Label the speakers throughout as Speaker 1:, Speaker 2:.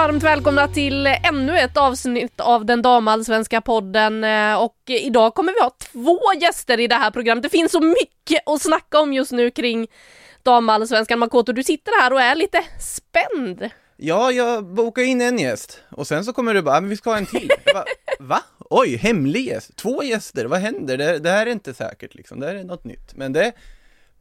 Speaker 1: varmt välkomna till ännu ett avsnitt av den damallsvenska podden eh, och idag kommer vi ha två gäster i det här programmet. Det finns så mycket att snacka om just nu kring damallsvenskan. Makoto, du sitter här och är lite spänd.
Speaker 2: Ja, jag bokar in en gäst och sen så kommer du bara, ah, men vi ska ha en till. Bara, Va? Oj, hemlig gäst? Två gäster, vad händer? Det, det här är inte säkert liksom, det här är något nytt. Men det,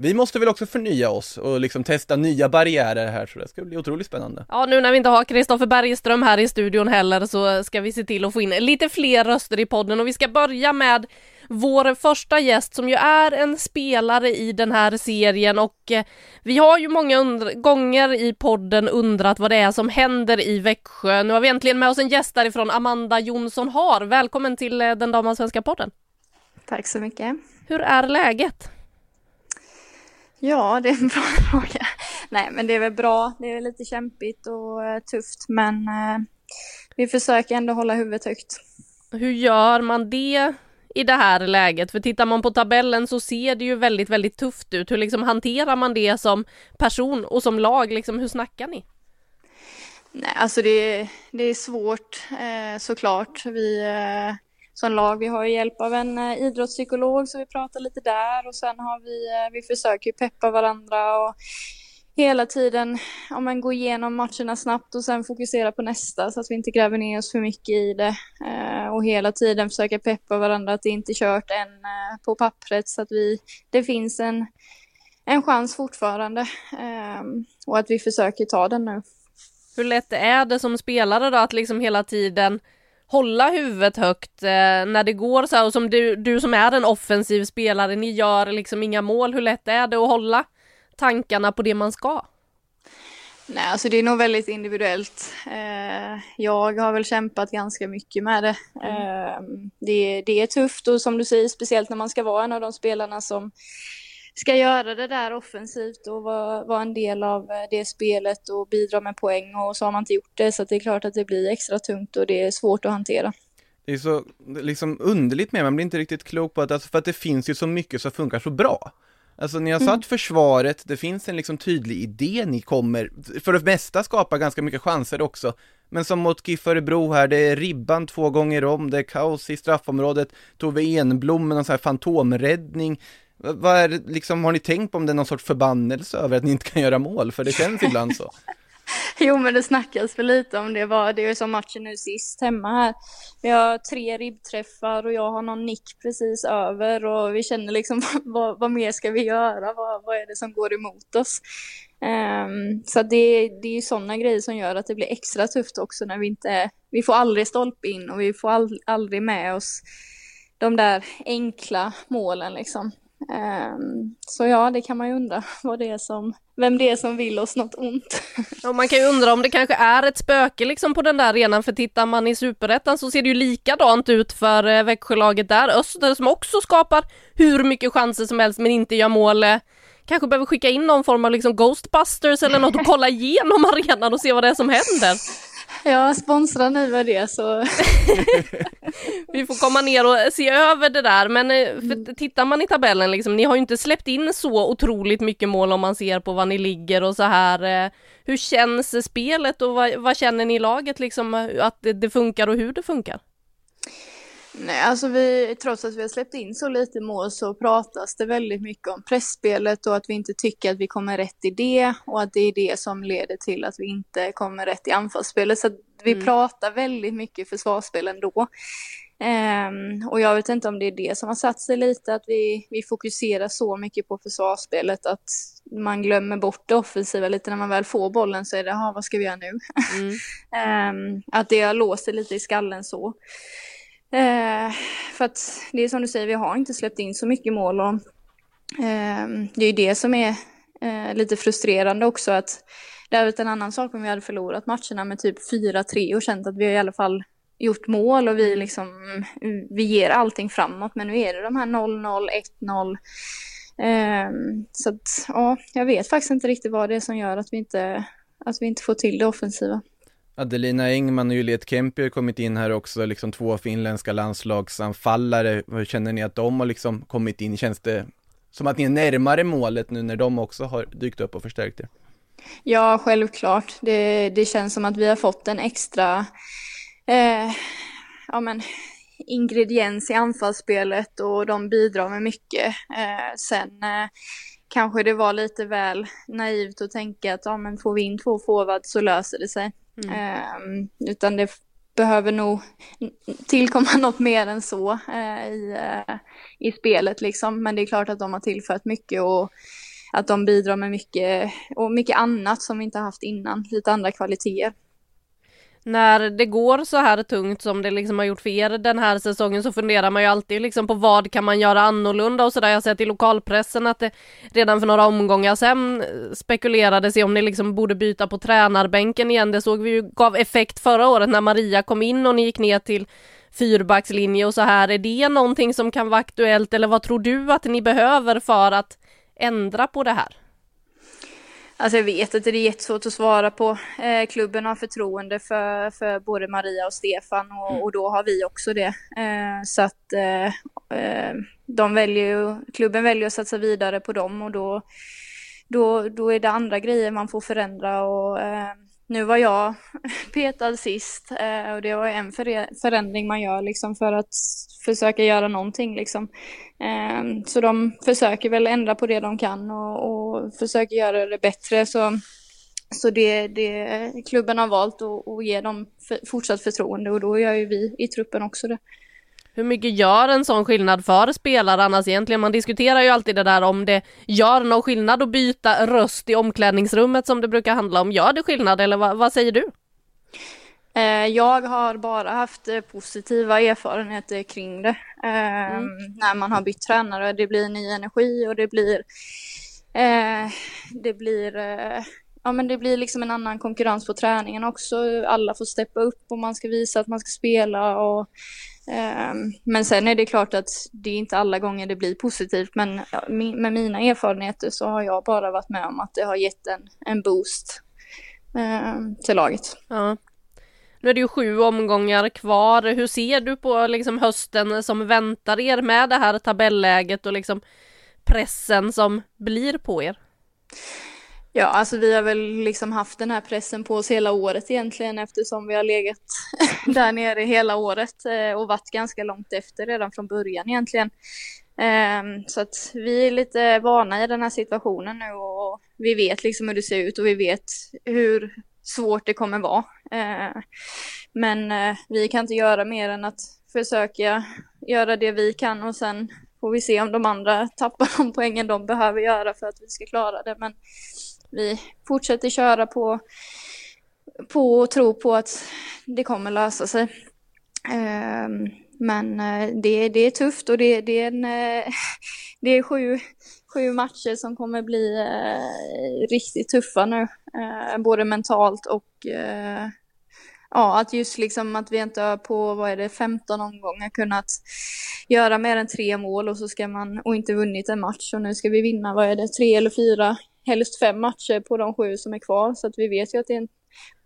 Speaker 2: vi måste väl också förnya oss och liksom testa nya barriärer här så det ska bli otroligt spännande.
Speaker 1: Ja, nu när vi inte har Kristoffer Bergström här i studion heller så ska vi se till att få in lite fler röster i podden och vi ska börja med vår första gäst som ju är en spelare i den här serien och eh, vi har ju många gånger i podden undrat vad det är som händer i Växjö. Nu har vi äntligen med oss en gäst därifrån, Amanda Jonsson Har. Välkommen till eh, den damallsvenska podden.
Speaker 3: Tack så mycket.
Speaker 1: Hur är läget?
Speaker 3: Ja, det är en bra fråga. Nej, men det är väl bra. Det är lite kämpigt och uh, tufft, men uh, vi försöker ändå hålla huvudet högt.
Speaker 1: Hur gör man det i det här läget? För tittar man på tabellen så ser det ju väldigt, väldigt tufft ut. Hur liksom hanterar man det som person och som lag? Liksom, hur snackar ni?
Speaker 3: Nej, alltså det, det är svårt eh, såklart. Vi eh, som lag. Vi har ju hjälp av en eh, idrottspsykolog så vi pratar lite där och sen har vi, eh, vi försöker ju peppa varandra och hela tiden ja, men, gå igenom matcherna snabbt och sen fokusera på nästa så att vi inte gräver ner oss för mycket i det. Eh, och hela tiden försöka peppa varandra att det inte är kört än eh, på pappret så att vi, det finns en, en chans fortfarande eh, och att vi försöker ta den nu.
Speaker 1: Hur lätt är det som spelare då att liksom hela tiden hålla huvudet högt eh, när det går så här och som du, du som är en offensiv spelare, ni gör liksom inga mål, hur lätt är det att hålla tankarna på det man ska?
Speaker 3: Nej, alltså det är nog väldigt individuellt. Eh, jag har väl kämpat ganska mycket med det. Eh, det. Det är tufft och som du säger, speciellt när man ska vara en av de spelarna som ska göra det där offensivt och vara, vara en del av eh, det spelet och bidra med poäng och så har man inte gjort det så det är klart att det blir extra tungt och det är svårt att hantera.
Speaker 2: Det är så liksom underligt med, man blir inte riktigt klok på att, alltså för att det finns ju så mycket som funkar så bra. Alltså ni har satt mm. försvaret, det finns en liksom tydlig idé, ni kommer för det mesta skapa ganska mycket chanser också. Men som mot GIF Örebro här, det är ribban två gånger om, det är kaos i straffområdet, Tove Enblom med någon sån här fantomräddning. Vad är det, liksom, har ni tänkt på om det är någon sorts förbannelse över att ni inte kan göra mål? För det känns ibland så.
Speaker 3: jo, men det snackas för lite om det. Var, det är som matchen nu sist hemma här. Vi har tre ribbträffar och jag har någon nick precis över och vi känner liksom vad, vad mer ska vi göra? Vad, vad är det som går emot oss? Um, så det, det är ju sådana grejer som gör att det blir extra tufft också när vi inte, vi får aldrig stolpe in och vi får all, aldrig med oss de där enkla målen liksom. Um, så ja, det kan man ju undra vad det är som, vem det är som vill oss något ont.
Speaker 1: Ja, man kan ju undra om det kanske är ett spöke liksom på den där arenan, för tittar man i superettan så ser det ju likadant ut för eh, Växjölaget där. Öster som också skapar hur mycket chanser som helst men inte gör mål. Eh, kanske behöver skicka in någon form av liksom Ghostbusters eller något och kolla igenom arenan och se vad det är som händer.
Speaker 3: Ja, sponsra nu med det så.
Speaker 1: Vi får komma ner och se över det där, men eh, för mm. tittar man i tabellen liksom, ni har ju inte släppt in så otroligt mycket mål om man ser på var ni ligger och så här. Eh, hur känns spelet och vad, vad känner ni i laget liksom att det, det funkar och hur det funkar?
Speaker 3: Nej, alltså vi, trots att vi har släppt in så lite mål så pratas det väldigt mycket om pressspelet och att vi inte tycker att vi kommer rätt i det och att det är det som leder till att vi inte kommer rätt i anfallsspelet. Så vi mm. pratar väldigt mycket försvarsspel ändå. Um, och jag vet inte om det är det som har satt sig lite, att vi, vi fokuserar så mycket på försvarsspelet att man glömmer bort det offensiva lite när man väl får bollen så är det, vad ska vi göra nu? Mm. um, att det har låst sig lite i skallen så. Eh, för att det är som du säger, vi har inte släppt in så mycket mål och eh, det är ju det som är eh, lite frustrerande också att det hade varit en annan sak om vi hade förlorat matcherna med typ 4-3 och känt att vi har i alla fall gjort mål och vi liksom, vi ger allting framåt. Men nu är det de här 0-0, 1-0. Ehm, så att, ja, jag vet faktiskt inte riktigt vad det är som gör att vi inte, att vi inte får till det offensiva.
Speaker 2: Adelina Engman och Juliet Kempi har kommit in här också, liksom två finländska landslagsanfallare. Hur känner ni att de har liksom kommit in? Känns det som att ni är närmare målet nu när de också har dykt upp och förstärkt er?
Speaker 3: Ja, självklart. Det, det känns som att vi har fått en extra eh, ja, men, ingrediens i anfallsspelet och de bidrar med mycket. Eh, sen eh, kanske det var lite väl naivt att tänka att ja, men får vi in två forwards så löser det sig. Mm. Eh, utan det behöver nog tillkomma något mer än så eh, i, eh, i spelet liksom. Men det är klart att de har tillfört mycket och att de bidrar med mycket och mycket annat som vi inte haft innan, lite andra kvaliteter
Speaker 1: när det går så här tungt som det liksom har gjort för er den här säsongen så funderar man ju alltid liksom på vad kan man göra annorlunda och sådär. Jag har sett i lokalpressen att det redan för några omgångar sedan spekulerades i om ni liksom borde byta på tränarbänken igen. Det såg vi ju gav effekt förra året när Maria kom in och ni gick ner till fyrbackslinje och så här. Är det någonting som kan vara aktuellt eller vad tror du att ni behöver för att ändra på det här?
Speaker 3: Alltså jag vet att det är jättesvårt att svara på. Eh, klubben har förtroende för, för både Maria och Stefan och, mm. och då har vi också det. Eh, så att eh, eh, de väljer, klubben väljer att satsa vidare på dem och då, då, då är det andra grejer man får förändra och eh, nu var jag petad sist eh, och det var en förändring man gör liksom för att försöka göra någonting liksom. Eh, så de försöker väl ändra på det de kan och, och försöker göra det bättre. Så, så det, det klubben har valt att, ge dem fortsatt förtroende och då gör ju vi i truppen också det.
Speaker 1: Hur mycket gör en sån skillnad för spelare annars egentligen? Man diskuterar ju alltid det där om det gör någon skillnad att byta röst i omklädningsrummet som det brukar handla om. Gör det skillnad eller vad, vad säger du?
Speaker 3: Eh, jag har bara haft eh, positiva erfarenheter kring det. Ehm, mm. När man har bytt tränare. Det blir ny energi och det blir eh, det blir ja men det blir liksom en annan konkurrens på träningen också. Alla får steppa upp och man ska visa att man ska spela och Ehm, men sen är det klart att det är inte alla gånger det blir positivt, men med mina erfarenheter så har jag bara varit med om att det har gett en, en boost ehm, till laget.
Speaker 1: Ja. Nu är det ju sju omgångar kvar. Hur ser du på liksom hösten som väntar er med det här tabelläget och liksom pressen som blir på er?
Speaker 3: Ja, alltså vi har väl liksom haft den här pressen på oss hela året egentligen eftersom vi har legat där nere hela året eh, och varit ganska långt efter redan från början egentligen. Ehm, så att vi är lite vana i den här situationen nu och vi vet liksom hur det ser ut och vi vet hur svårt det kommer vara. Ehm, men eh, vi kan inte göra mer än att försöka göra det vi kan och sen får vi se om de andra tappar de poängen de behöver göra för att vi ska klara det. Men vi fortsätter köra på, på och tro på att det kommer lösa sig. Ehm, men eh, det, det är tufft och det, det är, en, eh, det är sju, sju matcher som kommer bli eh, riktigt tuffa nu. Eh, både mentalt och ja, att just liksom att vi inte har på, vad är det, 15 omgångar kunnat göra mer än tre mål och så ska man, och inte vunnit en match och nu ska vi vinna, vad är det, tre eller fyra helst fem matcher på de sju som är kvar. Så att vi vet ju att det är en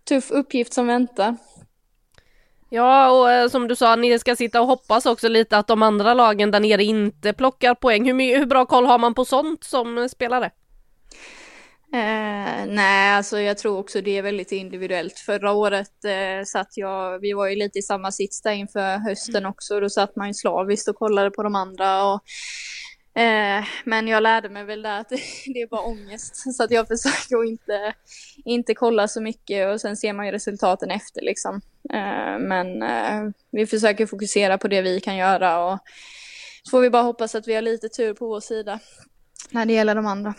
Speaker 3: tuff uppgift som väntar.
Speaker 1: Ja, och eh, som du sa, ni ska sitta och hoppas också lite att de andra lagen där nere inte plockar poäng. Hur, hur bra koll har man på sånt som spelare?
Speaker 3: Eh, nej, alltså jag tror också det är väldigt individuellt. Förra året eh, satt jag, vi var ju lite i samma sits där inför hösten också, då satt man ju slaviskt och kollade på de andra. Och, eh, men jag lärde mig väl där att det är bara ångest, så att jag försöker att inte, inte kolla så mycket och sen ser man ju resultaten efter liksom. Eh, men eh, vi försöker fokusera på det vi kan göra och så får vi bara hoppas att vi har lite tur på vår sida när det gäller de andra.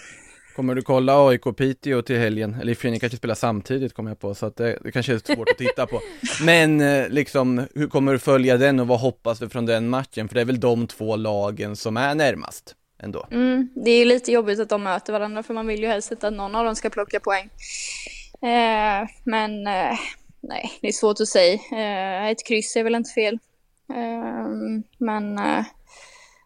Speaker 2: Kommer du kolla AIK Piteå till helgen? Eller i ni kanske spelar samtidigt kommer jag på, så att det, det kanske är svårt att titta på. Men eh, liksom, hur kommer du följa den och vad hoppas du från den matchen? För det är väl de två lagen som är närmast ändå.
Speaker 3: Mm, det är lite jobbigt att de möter varandra för man vill ju helst att någon av dem ska plocka poäng. Eh, men eh, nej, det är svårt att säga. Eh, ett kryss är väl inte fel. Eh, men eh,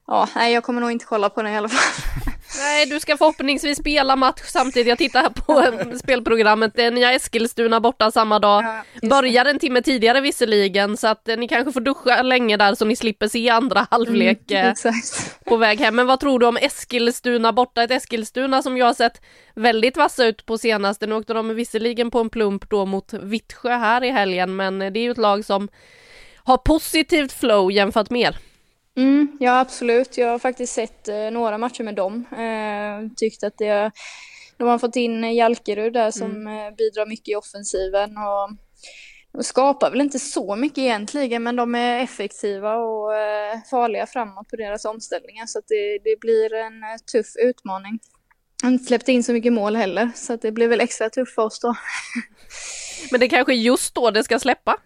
Speaker 3: ja, nej, jag kommer nog inte kolla på den i alla fall.
Speaker 1: Nej, du ska förhoppningsvis spela match samtidigt. Jag tittar på spelprogrammet. Ni har Eskilstuna borta samma dag. Ja, Börjar en timme tidigare visserligen, så att ni kanske får duscha länge där så ni slipper se andra halvlek mm, på väg hem. Men vad tror du om Eskilstuna borta? Ett Eskilstuna som jag har sett väldigt vassa ut på senaste. Nu åkte de visserligen på en plump då mot Vittsjö här i helgen, men det är ju ett lag som har positivt flow jämfört med er.
Speaker 3: Mm, ja, absolut. Jag har faktiskt sett eh, några matcher med dem. Eh, tyckt att det, de har fått in Jalkerud där som mm. Eh, bidrar mycket i offensiven. Och, de skapar väl inte så mycket egentligen, men de är effektiva och eh, farliga framåt på deras omställningar. Så det, det, blir en eh, tuff utmaning. Har inte släppt in så mycket mål heller, så det blir väl extra tufft för oss då.
Speaker 1: men det kanske är just då det ska släppa?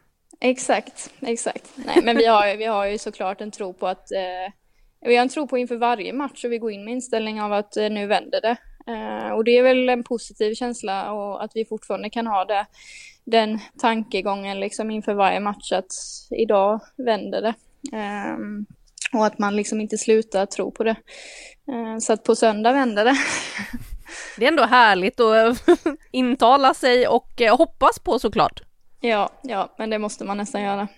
Speaker 3: Exakt, exakt. Nej, men vi har, vi har ju såklart en tro på att eh, vi har en tro på inför varje match och vi går in med inställning av att eh, nu vänder det. Eh, och det är väl en positiv känsla och att vi fortfarande kan ha det, den tankegången liksom inför varje match att idag vänder det. Ehm, och att man liksom inte slutar tro på det. Eh, så att på söndag vänder det.
Speaker 1: Det är ändå härligt att intala sig och eh, hoppas på såklart.
Speaker 3: Ja, ja, men det måste man nästan göra.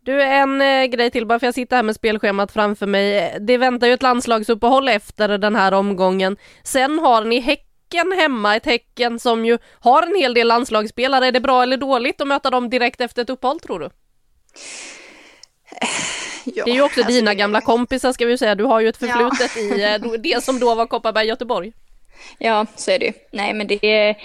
Speaker 1: Du, en eh, grej till bara för jag sitter här med spelschemat framför mig. Det väntar ju ett landslagsuppehåll efter den här omgången. Sen har ni Häcken hemma, ett Häcken som ju har en hel del landslagsspelare. Är det bra eller dåligt att möta dem direkt efter ett uppehåll tror du? Ja, det är ju också alltså dina gamla kompisar ska vi säga. Du har ju ett förflutet ja. i eh, det som då var Kopparberg-Göteborg.
Speaker 3: Ja, så är det ju. Nej, men det är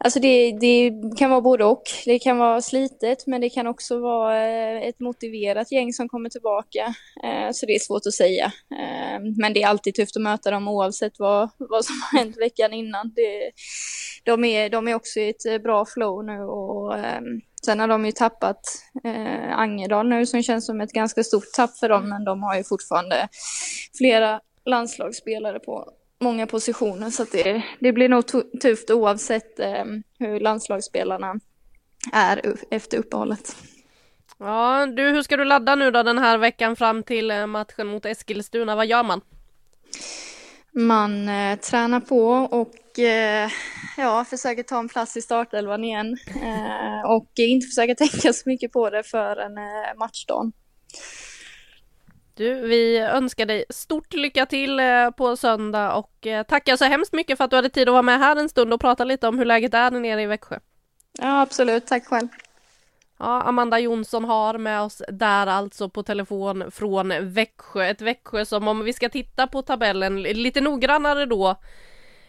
Speaker 3: Alltså det, det, kan vara både och. Det kan vara slitet men det kan också vara eh, ett motiverat gäng som kommer tillbaka. Eh, så det är svårt att säga. Eh, men det är alltid tufft att möta dem oavsett vad, vad som har hänt veckan innan. Det, de, är, de är också i ett bra flow nu och sen har de ju tappat Angerdal nu som känns som ett ganska stort tapp för dem men de har ju fortfarande flera landslagsspelare på många positioner så det, det blir nog tufft oavsett eh, hur landslagsspelarna är efter uppehållet.
Speaker 1: Ja, du, hur ska du ladda nu då den här veckan fram till eh, matchen mot Eskilstuna? Vad gör man?
Speaker 3: Man eh, tränar på och eh, ja, försöker ta en plats i startelvan igen eh, och inte försöka tänka så mycket på det för en eh, matchdag.
Speaker 1: Du, vi önskar dig stort lycka till eh, på söndag och eh, tackar så hemskt mycket för att du hade tid att vara med här en stund och prata lite om hur läget är nere i Växjö.
Speaker 3: Ja, absolut. Tack själv.
Speaker 1: Ja, Amanda Jonsson har med oss där alltså på telefon från Växjö. Ett Växjö som om vi ska titta på tabellen lite noggrannare då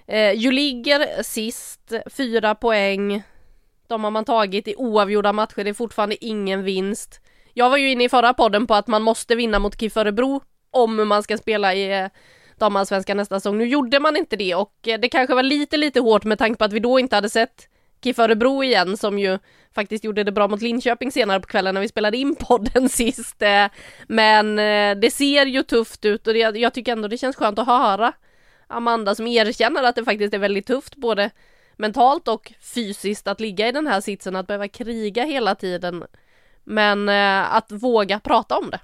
Speaker 1: eh, ju ligger sist, fyra poäng. De har man tagit i oavgjorda matcher, det är fortfarande ingen vinst. Jag var ju inne i förra podden på att man måste vinna mot KIF Örebro om man ska spela i eh, damallsvenskan nästa säsong. Nu gjorde man inte det och eh, det kanske var lite, lite hårt med tanke på att vi då inte hade sett KIF Örebro igen som ju faktiskt gjorde det bra mot Linköping senare på kvällen när vi spelade in podden sist. Eh, men det ser ju tufft ut och jag tycker ändå det känns skönt att höra Amanda som erkänner att det faktiskt är väldigt tufft både mentalt och fysiskt att ligga i den här sitsen, att behöva kriga hela tiden men eh, att våga prata om det.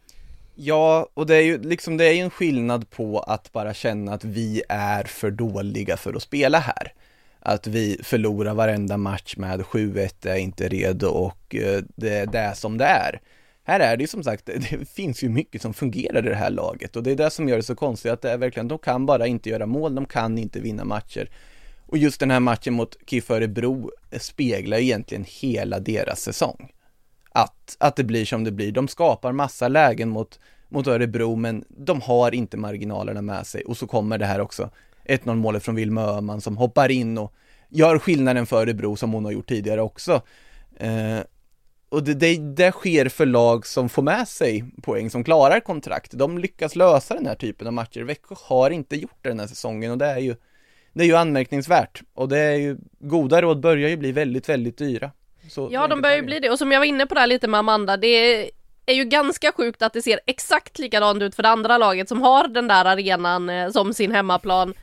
Speaker 2: Ja, och det är ju liksom, det är ju en skillnad på att bara känna att vi är för dåliga för att spela här. Att vi förlorar varenda match med 7-1, är inte redo och eh, det, det är som det är. Här är det ju som sagt, det finns ju mycket som fungerar i det här laget och det är det som gör det så konstigt att det är verkligen, de kan bara inte göra mål, de kan inte vinna matcher. Och just den här matchen mot KIF Örebro speglar egentligen hela deras säsong. Att, att det blir som det blir. De skapar massa lägen mot, mot Örebro, men de har inte marginalerna med sig. Och så kommer det här också, 1-0 målet från Wilma Öhman som hoppar in och gör skillnaden för Örebro som hon har gjort tidigare också. Eh, och det, det, det sker för lag som får med sig poäng, som klarar kontrakt. De lyckas lösa den här typen av matcher. Växjö har inte gjort det den här säsongen och det är ju det är ju anmärkningsvärt och det är ju goda råd börjar ju bli väldigt, väldigt dyra.
Speaker 1: Så ja, de börjar ju bli det och som jag var inne på där lite med Amanda, det är ju ganska sjukt att det ser exakt likadant ut för det andra laget som har den där arenan eh, som sin hemmaplan.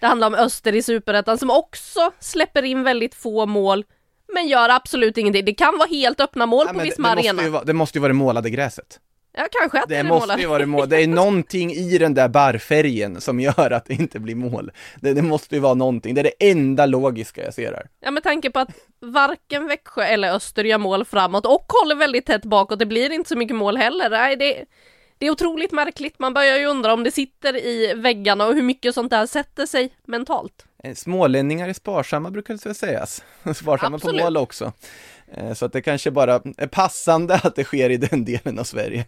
Speaker 1: Det handlar om Öster i Superettan som också släpper in väldigt få mål men gör absolut ingenting. Det kan vara helt öppna mål ja, på Visma Arena.
Speaker 2: Vara, det måste ju vara det målade gräset.
Speaker 1: Ja, kanske att
Speaker 2: det,
Speaker 1: det
Speaker 2: måste ju vara mål. Det är någonting i den där barrfärgen som gör att det inte blir mål. Det, det, måste ju vara någonting. Det är det enda logiska jag ser här.
Speaker 1: Ja, med tanke på att varken Växjö eller Öster gör mål framåt och håller väldigt tätt bakåt. Det blir inte så mycket mål heller. Nej, det, det är otroligt märkligt. Man börjar ju undra om det sitter i väggarna och hur mycket sånt där sätter sig mentalt.
Speaker 2: Eh, smålänningar är sparsamma brukar det sägas. Sparsamma Absolut. på mål också. Eh, så att det kanske bara är passande att det sker i den delen av Sverige.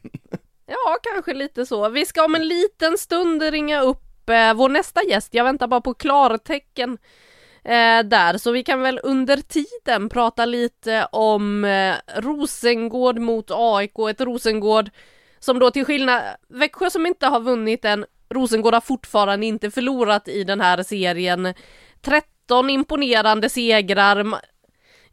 Speaker 1: Ja, kanske lite så. Vi ska om en liten stund ringa upp eh, vår nästa gäst. Jag väntar bara på klartecken eh, där, så vi kan väl under tiden prata lite om eh, Rosengård mot AIK, ett Rosengård som då till skillnad, Växjö som inte har vunnit än, Rosengård har fortfarande inte förlorat i den här serien. 13 imponerande segrar,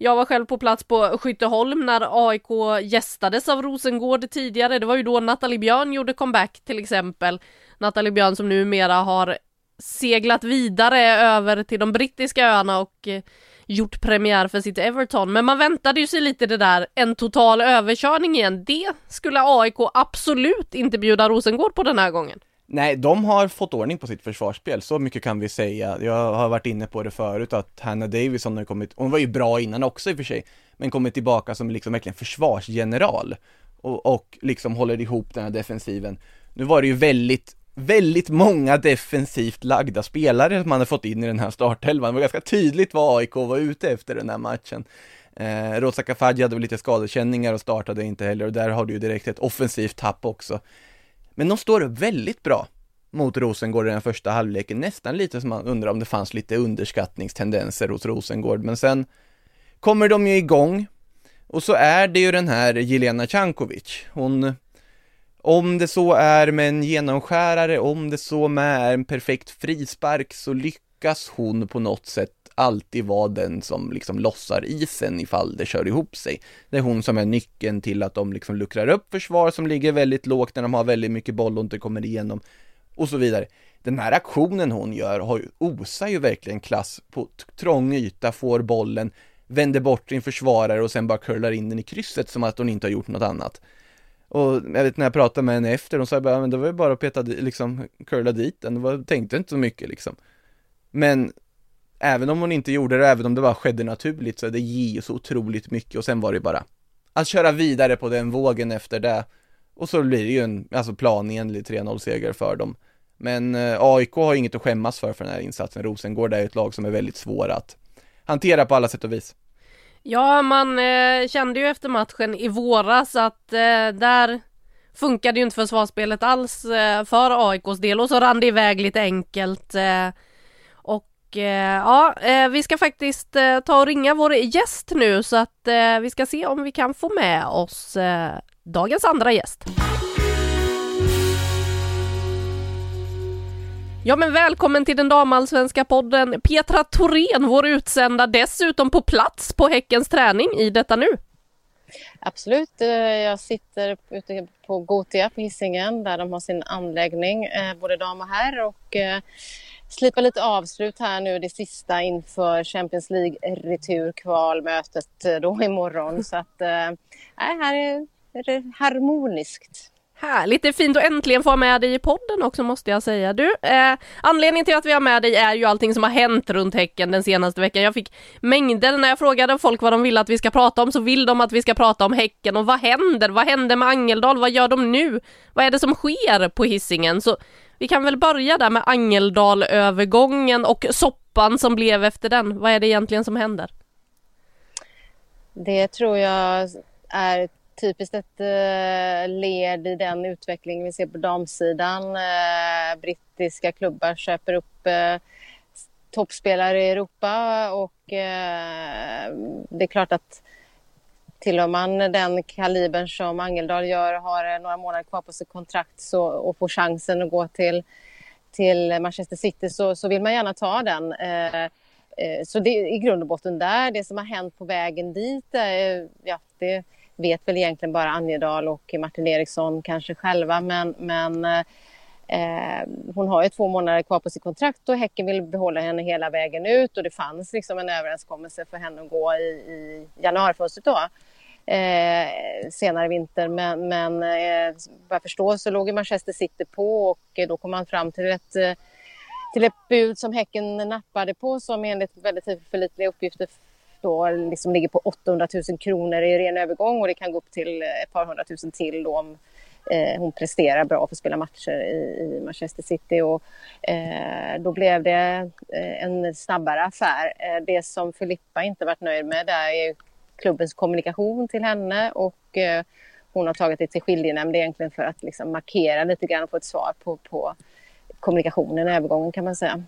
Speaker 1: jag var själv på plats på Skytteholm när AIK gästades av Rosengård tidigare. Det var ju då Nathalie Björn gjorde comeback till exempel. Nathalie Björn som numera har seglat vidare över till de brittiska öarna och eh, gjort premiär för sitt Everton. Men man väntade ju sig lite det där, en total överkörning igen. Det skulle AIK absolut inte bjuda Rosengård på den här gången.
Speaker 2: Nej, de har fått ordning på sitt försvarsspel, så mycket kan vi säga. Jag har varit inne på det förut att Hannah Davison har kommit, hon var ju bra innan också i och för sig, men kommit tillbaka som liksom verkligen försvarsgeneral och, och liksom håller ihop den här defensiven. Nu var det ju väldigt, väldigt många defensivt lagda spelare som man har fått in i den här startelvan. Det var ganska tydligt vad AIK var ute efter den här matchen. Eh, Rosa Kafaji hade väl lite skadekänningar och startade inte heller och där har du ju direkt ett offensivt tapp också. Men de står upp väldigt bra mot Rosengård i den första halvleken, nästan lite som man undrar om det fanns lite underskattningstendenser hos Rosengård, men sen kommer de ju igång. Och så är det ju den här Jelena Cankovic, hon om det så är med en genomskärare, om det så med en perfekt frispark så lyckas hon på något sätt alltid vara den som liksom lossar isen ifall det kör ihop sig. Det är hon som är nyckeln till att de liksom luckrar upp försvar som ligger väldigt lågt när de har väldigt mycket boll och inte kommer igenom och så vidare. Den här aktionen hon gör har ju, osar ju verkligen klass på trång yta, får bollen, vänder bort sin försvarare och sen bara curlar in den i krysset som att hon inte har gjort något annat. Och jag vet när jag pratade med henne efter, hon sa bara, men det var ju bara att peta, liksom, curla dit den, var, tänkte inte så mycket liksom. Men även om hon inte gjorde det, även om det bara skedde naturligt, så det ger ju så otroligt mycket och sen var det bara att köra vidare på den vågen efter det. Och så blir det ju en, alltså planenlig 3-0 seger för dem. Men eh, AIK har inget att skämmas för för den här insatsen. Rosengård är ett lag som är väldigt svåra att hantera på alla sätt och vis.
Speaker 1: Ja, man eh, kände ju efter matchen i våras att eh, där funkade ju inte försvarsspelet alls eh, för AIKs del och så rann det iväg lite enkelt. Eh, Eh, ja, eh, vi ska faktiskt eh, ta och ringa vår gäst nu så att vi ska se om vi kan få med oss dagens andra gäst. Ja men välkommen till den damallsvenska podden Petra Thorén, vår utsända dessutom på plats på Häckens träning i detta nu.
Speaker 4: Absolut, jag sitter ute på Gotia på Hisingen där de har sin anläggning, både dam och herr och slipa lite avslut här nu det sista inför Champions League returkvalmötet eh, då imorgon. Så att, äh, här är, det harmoniskt.
Speaker 1: Härligt, det är fint att äntligen få med dig i podden också måste jag säga. Du, eh, anledningen till att vi har med dig är ju allting som har hänt runt Häcken den senaste veckan. Jag fick mängder när jag frågade folk vad de vill att vi ska prata om så vill de att vi ska prata om Häcken och vad händer? Vad händer med Angeldal? Vad gör de nu? Vad är det som sker på hissingen? Så vi kan väl börja där med Angeldalövergången och soppan som blev efter den. Vad är det egentligen som händer?
Speaker 4: Det tror jag är typiskt ett eh, led i den utveckling vi ser på damsidan. Eh, brittiska klubbar köper upp eh, toppspelare i Europa och det är klart att tillhör man den kalibern som Angeldal gör och har eh, några månader kvar på sitt kontrakt så, och får chansen att gå till, till Manchester City så, så vill man gärna ta den. Eh, eh, så det är i grund och botten där. Det som har hänt på vägen dit, ja, det vet väl egentligen bara Anjedal och Martin Eriksson kanske själva men, men eh, hon har ju två månader kvar på sitt kontrakt och Häcken vill behålla henne hela vägen ut och det fanns liksom en överenskommelse för henne att gå i, i januarifönstret då. Eh, senare i vinter men, men eh, vad jag förstår så låg Manchester City på och eh, då kom man fram till ett eh, till ett bud som Häcken nappade på som enligt väldigt förlitliga uppgifter då liksom ligger på 800 000 kronor i ren övergång och det kan gå upp till eh, ett par hundratusen till då om eh, hon presterar bra och får spela matcher i, i Manchester City. Och, eh, då blev det eh, en snabbare affär. Eh, det som Filippa inte varit nöjd med där är klubbens kommunikation till henne och eh, hon har tagit det till skiljenämnd egentligen för att liksom markera lite grann och få ett svar på, på kommunikationen övergången kan man säga.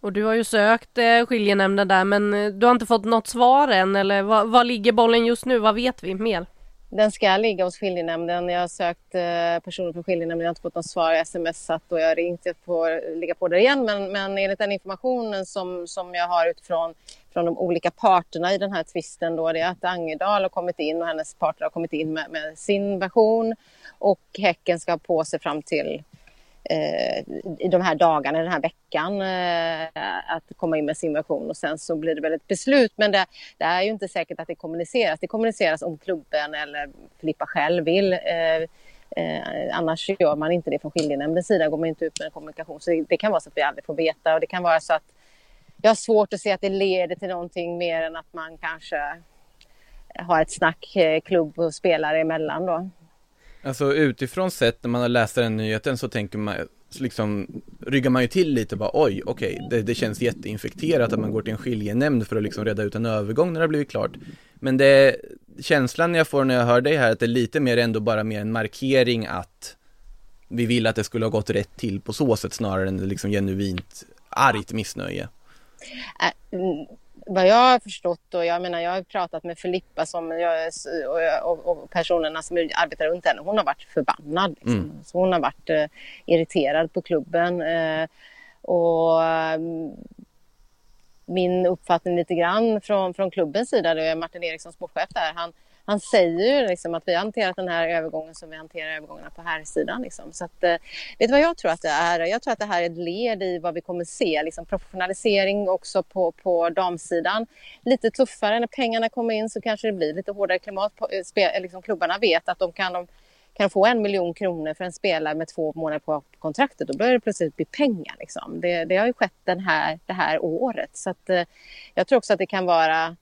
Speaker 1: Och du har ju sökt eh, skiljenämnden där men eh, du har inte fått något svar än eller var, ligger bollen just nu? Vad vet vi mer?
Speaker 4: Den ska ligga hos skiljenämnden. Jag har sökt eh, personer från skiljenämnden, jag har inte fått något svar, jag har smsat och jag har ringt. Jag får ligga på det igen men, men enligt den informationen som, som jag har utifrån från de olika parterna i den här tvisten då det är att Angedal har kommit in och hennes parter har kommit in med, med sin version och Häcken ska ha på sig fram till eh, i de här dagarna, den här veckan, eh, att komma in med sin version och sen så blir det väl ett beslut. Men det, det, är ju inte säkert att det kommuniceras. Det kommuniceras om klubben eller Filippa själv vill. Eh, eh, annars gör man inte det från skiljenämndens sida, går man inte ut med kommunikation. Så det, det kan vara så att vi aldrig får veta och det kan vara så att jag har svårt att se att det leder till någonting mer än att man kanske har ett snack eh, klubb och spelare emellan då.
Speaker 2: Alltså utifrån sett när man har läst den nyheten så tänker man liksom ryggar man ju till lite bara oj, okej, okay, det, det, känns jätteinfekterat att man går till en skiljenämnd för att liksom reda ut en övergång när det har blivit klart. Men det, känslan jag får när jag hör dig här, att det är lite mer ändå bara mer en markering att vi vill att det skulle ha gått rätt till på så sätt snarare än liksom genuint argt missnöje.
Speaker 4: Äh, vad jag har förstått och jag menar jag har pratat med Filippa som jag, och, och, personerna som arbetar runt henne. Hon har varit förbannad. Liksom. Mm. Så hon har varit eh, irriterad på klubben. Eh, och mm, min uppfattning lite grann från, från klubbens sida, det är Martin Eriksson, sportchef där, han, han säger ju liksom att vi har hanterat den här övergången som vi hanterar övergångarna på här sidan. Liksom. Så att, eh, vet du vad jag tror att det är? Jag tror att det här är ett led i vad vi kommer se, liksom professionalisering också på, på damsidan. Lite tuffare, när pengarna kommer in så kanske det blir lite hårdare klimat. På, eh, eh liksom klubbarna vet att de kan, de kan få en miljon kronor för en spelare med två månader på kontraktet, då börjar det plötsligt bli pengar. Liksom. Det, det har ju skett den här, det här året. Så att, eh, jag tror också att det kan vara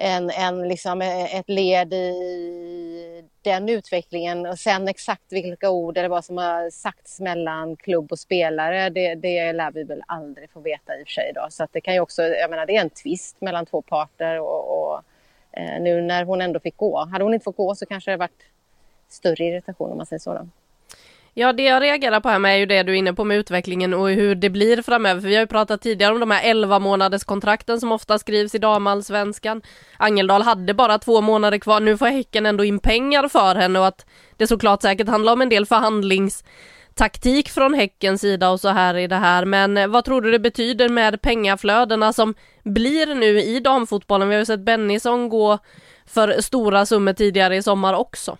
Speaker 4: en, en, liksom eh, ett led i den utvecklingen. Och sen exakt vilka ord eller vad som har sagts mellan klubb och spelare, det, det lär vi väl aldrig få veta i och för sig. Då. Så att det kan ju också, jag menar det är en tvist mellan två parter och, och eh, nu när hon ändå fick gå. Hade hon inte fått gå så kanske det varit större irritation om man säger så. Då.
Speaker 1: Ja, det jag reagerar på här med är ju det du är inne på med utvecklingen och hur det blir framöver. För vi har ju pratat tidigare om de här 11 månaders kontrakten som ofta skrivs i damallsvenskan. Angeldal hade bara två månader kvar. Nu får Häcken ändå in pengar för henne och att det såklart säkert handlar om en del förhandlingstaktik från Häckens sida och så här i det här. Men eh, vad tror du det betyder med pengaflödena som blir nu i damfotbollen? Vi har ju sett Bennison gå för stora summor tidigare i sommar också.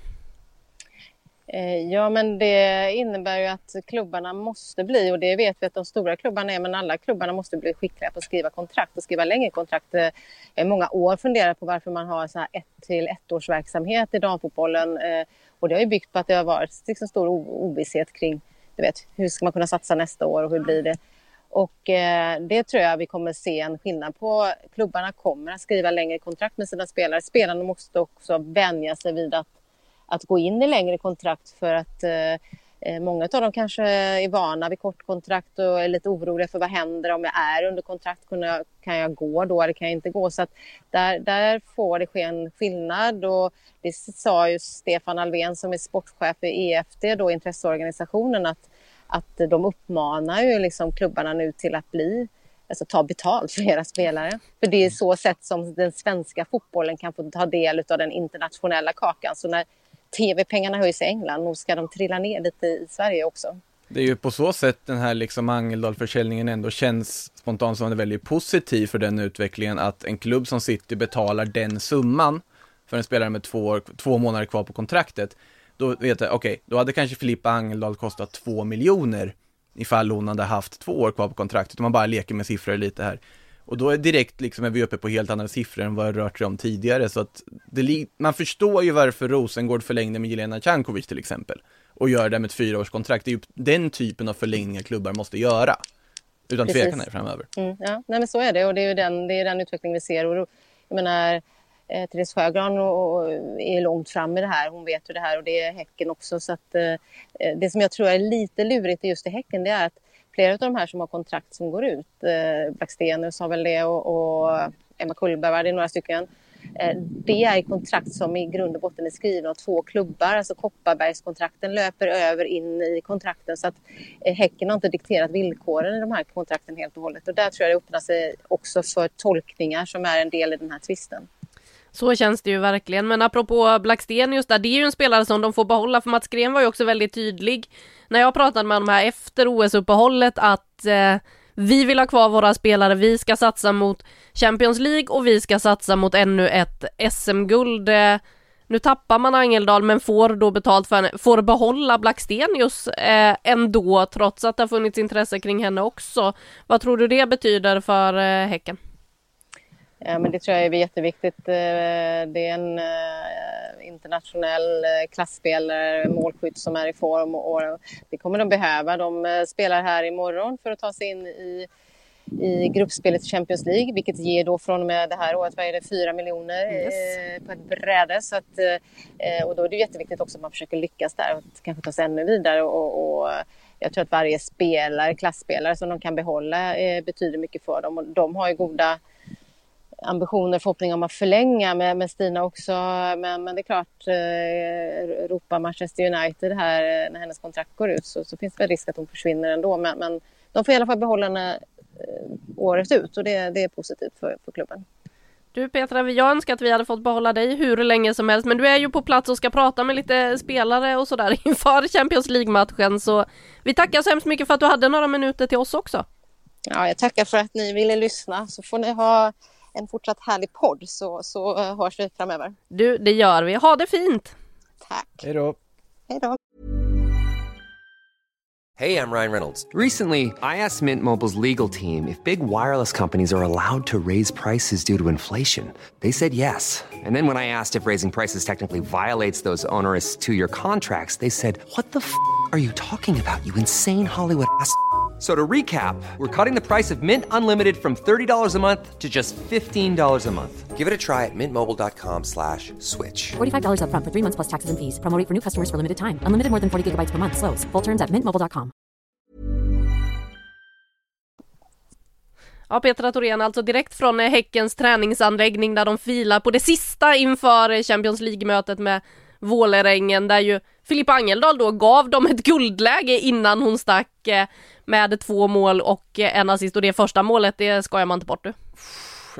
Speaker 4: Eh, ja, men det innebär ju att klubbarna måste bli, och det vet vi att de stora klubbarna är, men alla klubbarna måste bli skickliga på att skriva kontrakt och skriva längre kontrakt. Jag har många år funderat på varför man har så här ett till ettårsverksamhet i damfotbollen. Eh, och det har ju byggt på att det har varit liksom stor ovisshet kring, du vet, hur ska man kunna satsa nästa år och hur blir det? Och eh, det tror jag vi kommer se en skillnad på. Klubbarna kommer att skriva längre kontrakt med sina spelare. Spelarna måste också vänja sig vid att att gå in i längre kontrakt för att eh, eh många av dem kanske är vana vid kortkontrakt och är lite oroliga för vad händer om jag är under kontrakt. Kan jag, kan jag gå då eller kan jag inte gå? Så att där, där får det ske en skillnad och det sa ju Stefan Alvén som är sportchef i EFD, då intresseorganisationen, att, att de uppmanar ju liksom klubbarna nu till att bli alltså ta betalt för era spelare. För det är så sätt som den svenska fotbollen kan få ta del av den internationella kakan. Så när tv-pengarna höjs i England, nog ska de trilla ner lite i Sverige också.
Speaker 2: Det är ju på så sätt den här liksom Angeldal-försäljningen ändå känns spontant som väldigt positiv för den utvecklingen att en klubb som City betalar den summan för en spelare med två, år, två månader kvar på kontraktet. Då vet jag, okej, okay, då hade kanske Filippa Angeldal kostat två miljoner ifall hon hade haft två år kvar på kontraktet, om man bara leker med siffror lite här. Och då är direkt liksom är vi uppe på helt andra siffror än vad det rört sig om tidigare, så att det, man förstår ju varför Rosengård förlängde med Jelena Cankovic till exempel, och gör det med ett fyraårskontrakt. Det är ju den typen av förlängningar klubbar måste göra, utan tvekan är framöver.
Speaker 4: Mm, ja, nej men så är det och det är ju den, det är den utveckling vi ser. Och jag menar, eh, Therese Sjögran och, och är långt fram i det här. Hon vet ju det här och det är Häcken också. Så att, eh, det som jag tror är lite lurigt just i Häcken det är att flera av de här som har kontrakt som går ut, eh, Blackstenius har väl det och, och Emma Kullberg, det är några stycken. Eh, det är kontrakt som i grund och botten är skrivna av två klubbar. Alltså Kopparbergskontrakten löper över in i kontrakten så att eh, Häcken har inte dikterat villkoren i de här kontrakten helt och hållet. Och där tror jag det öppnar sig också för tolkningar som är en del i den här tvisten.
Speaker 1: Så känns det ju verkligen, men apropå Blackstenius där, det är ju en spelare som de får behålla, för Mats Gren var ju också väldigt tydlig när jag pratade med honom här efter OS-uppehållet att eh, vi vill ha kvar våra spelare, vi ska satsa mot Champions League och vi ska satsa mot ännu ett SM-guld. Eh, nu tappar man Angeldal men får då betalt för henne, får behålla Blackstenius eh, ändå trots att det har funnits intresse kring henne också. Vad tror du det betyder för eh, Häcken?
Speaker 4: Ja, men det tror jag är jätteviktigt. Eh, det är en eh, internationell eh, klassspelare, målskytt som är i form och det kommer de behöva. De spelar här imorgon för att ta sig in i, i gruppspelet i Champions League, vilket ger då från och med det här året, vad är det, 4 miljoner yes. på ett bräde. Så att, och då är det jätteviktigt också att man försöker lyckas där och kanske ta sig ännu vidare. Och, och jag tror att varje spelare, klassspelare som de kan behålla betyder mycket för dem och de har ju goda ambitioner, förhoppningar om att förlänga med, med Stina också. Men, men det är klart, eh, Europa Manchester United här eh, när hennes kontrakt går ut så, så finns det väl risk att hon försvinner ändå. Men, men de får i alla fall behålla henne eh, året ut och det, det är positivt för, för klubben.
Speaker 1: Du Petra, jag önskar att vi hade fått behålla dig hur länge som helst, men du är ju på plats och ska prata med lite spelare och sådär inför Champions League-matchen, så vi tackar så hemskt mycket för att du hade några minuter till oss också.
Speaker 4: Ja, jag tackar för att ni ville lyssna, så får ni ha en fortsatt härlig podd så, så eh, hörs vi framöver.
Speaker 1: Du, det gör vi. Ha det fint!
Speaker 4: Tack!
Speaker 2: Hej då!
Speaker 4: Hej då!
Speaker 5: Hey, I'm Ryan Reynolds. Recently, I asked Mint Mobile's legal team if big wireless companies are allowed to raise prices due to inflation. They said yes. And then when I asked if raising prices technically violates those onerous two-year contracts, they said, what the f*** are you talking about, you insane Hollywood ass?" So to recap, we're cutting the price of Mint Unlimited from $30 a month to just $15 a month. Give it a try at mintmobile.com slash switch.
Speaker 6: $45 up front for three months plus taxes and fees. Promo for new customers for limited time. Unlimited more than 40 gigabytes per month. Slows. Full terms at mintmobile.com.
Speaker 1: Ja, Petra Thorén, alltså direkt från Häckens träningsanläggning där de filar på det sista inför Champions League-mötet med Vålerengen där ju Filippa Angeldal då gav dem ett guldläge innan hon stack eh, med två mål och eh, en assist och det första målet, det skojar man inte bort du.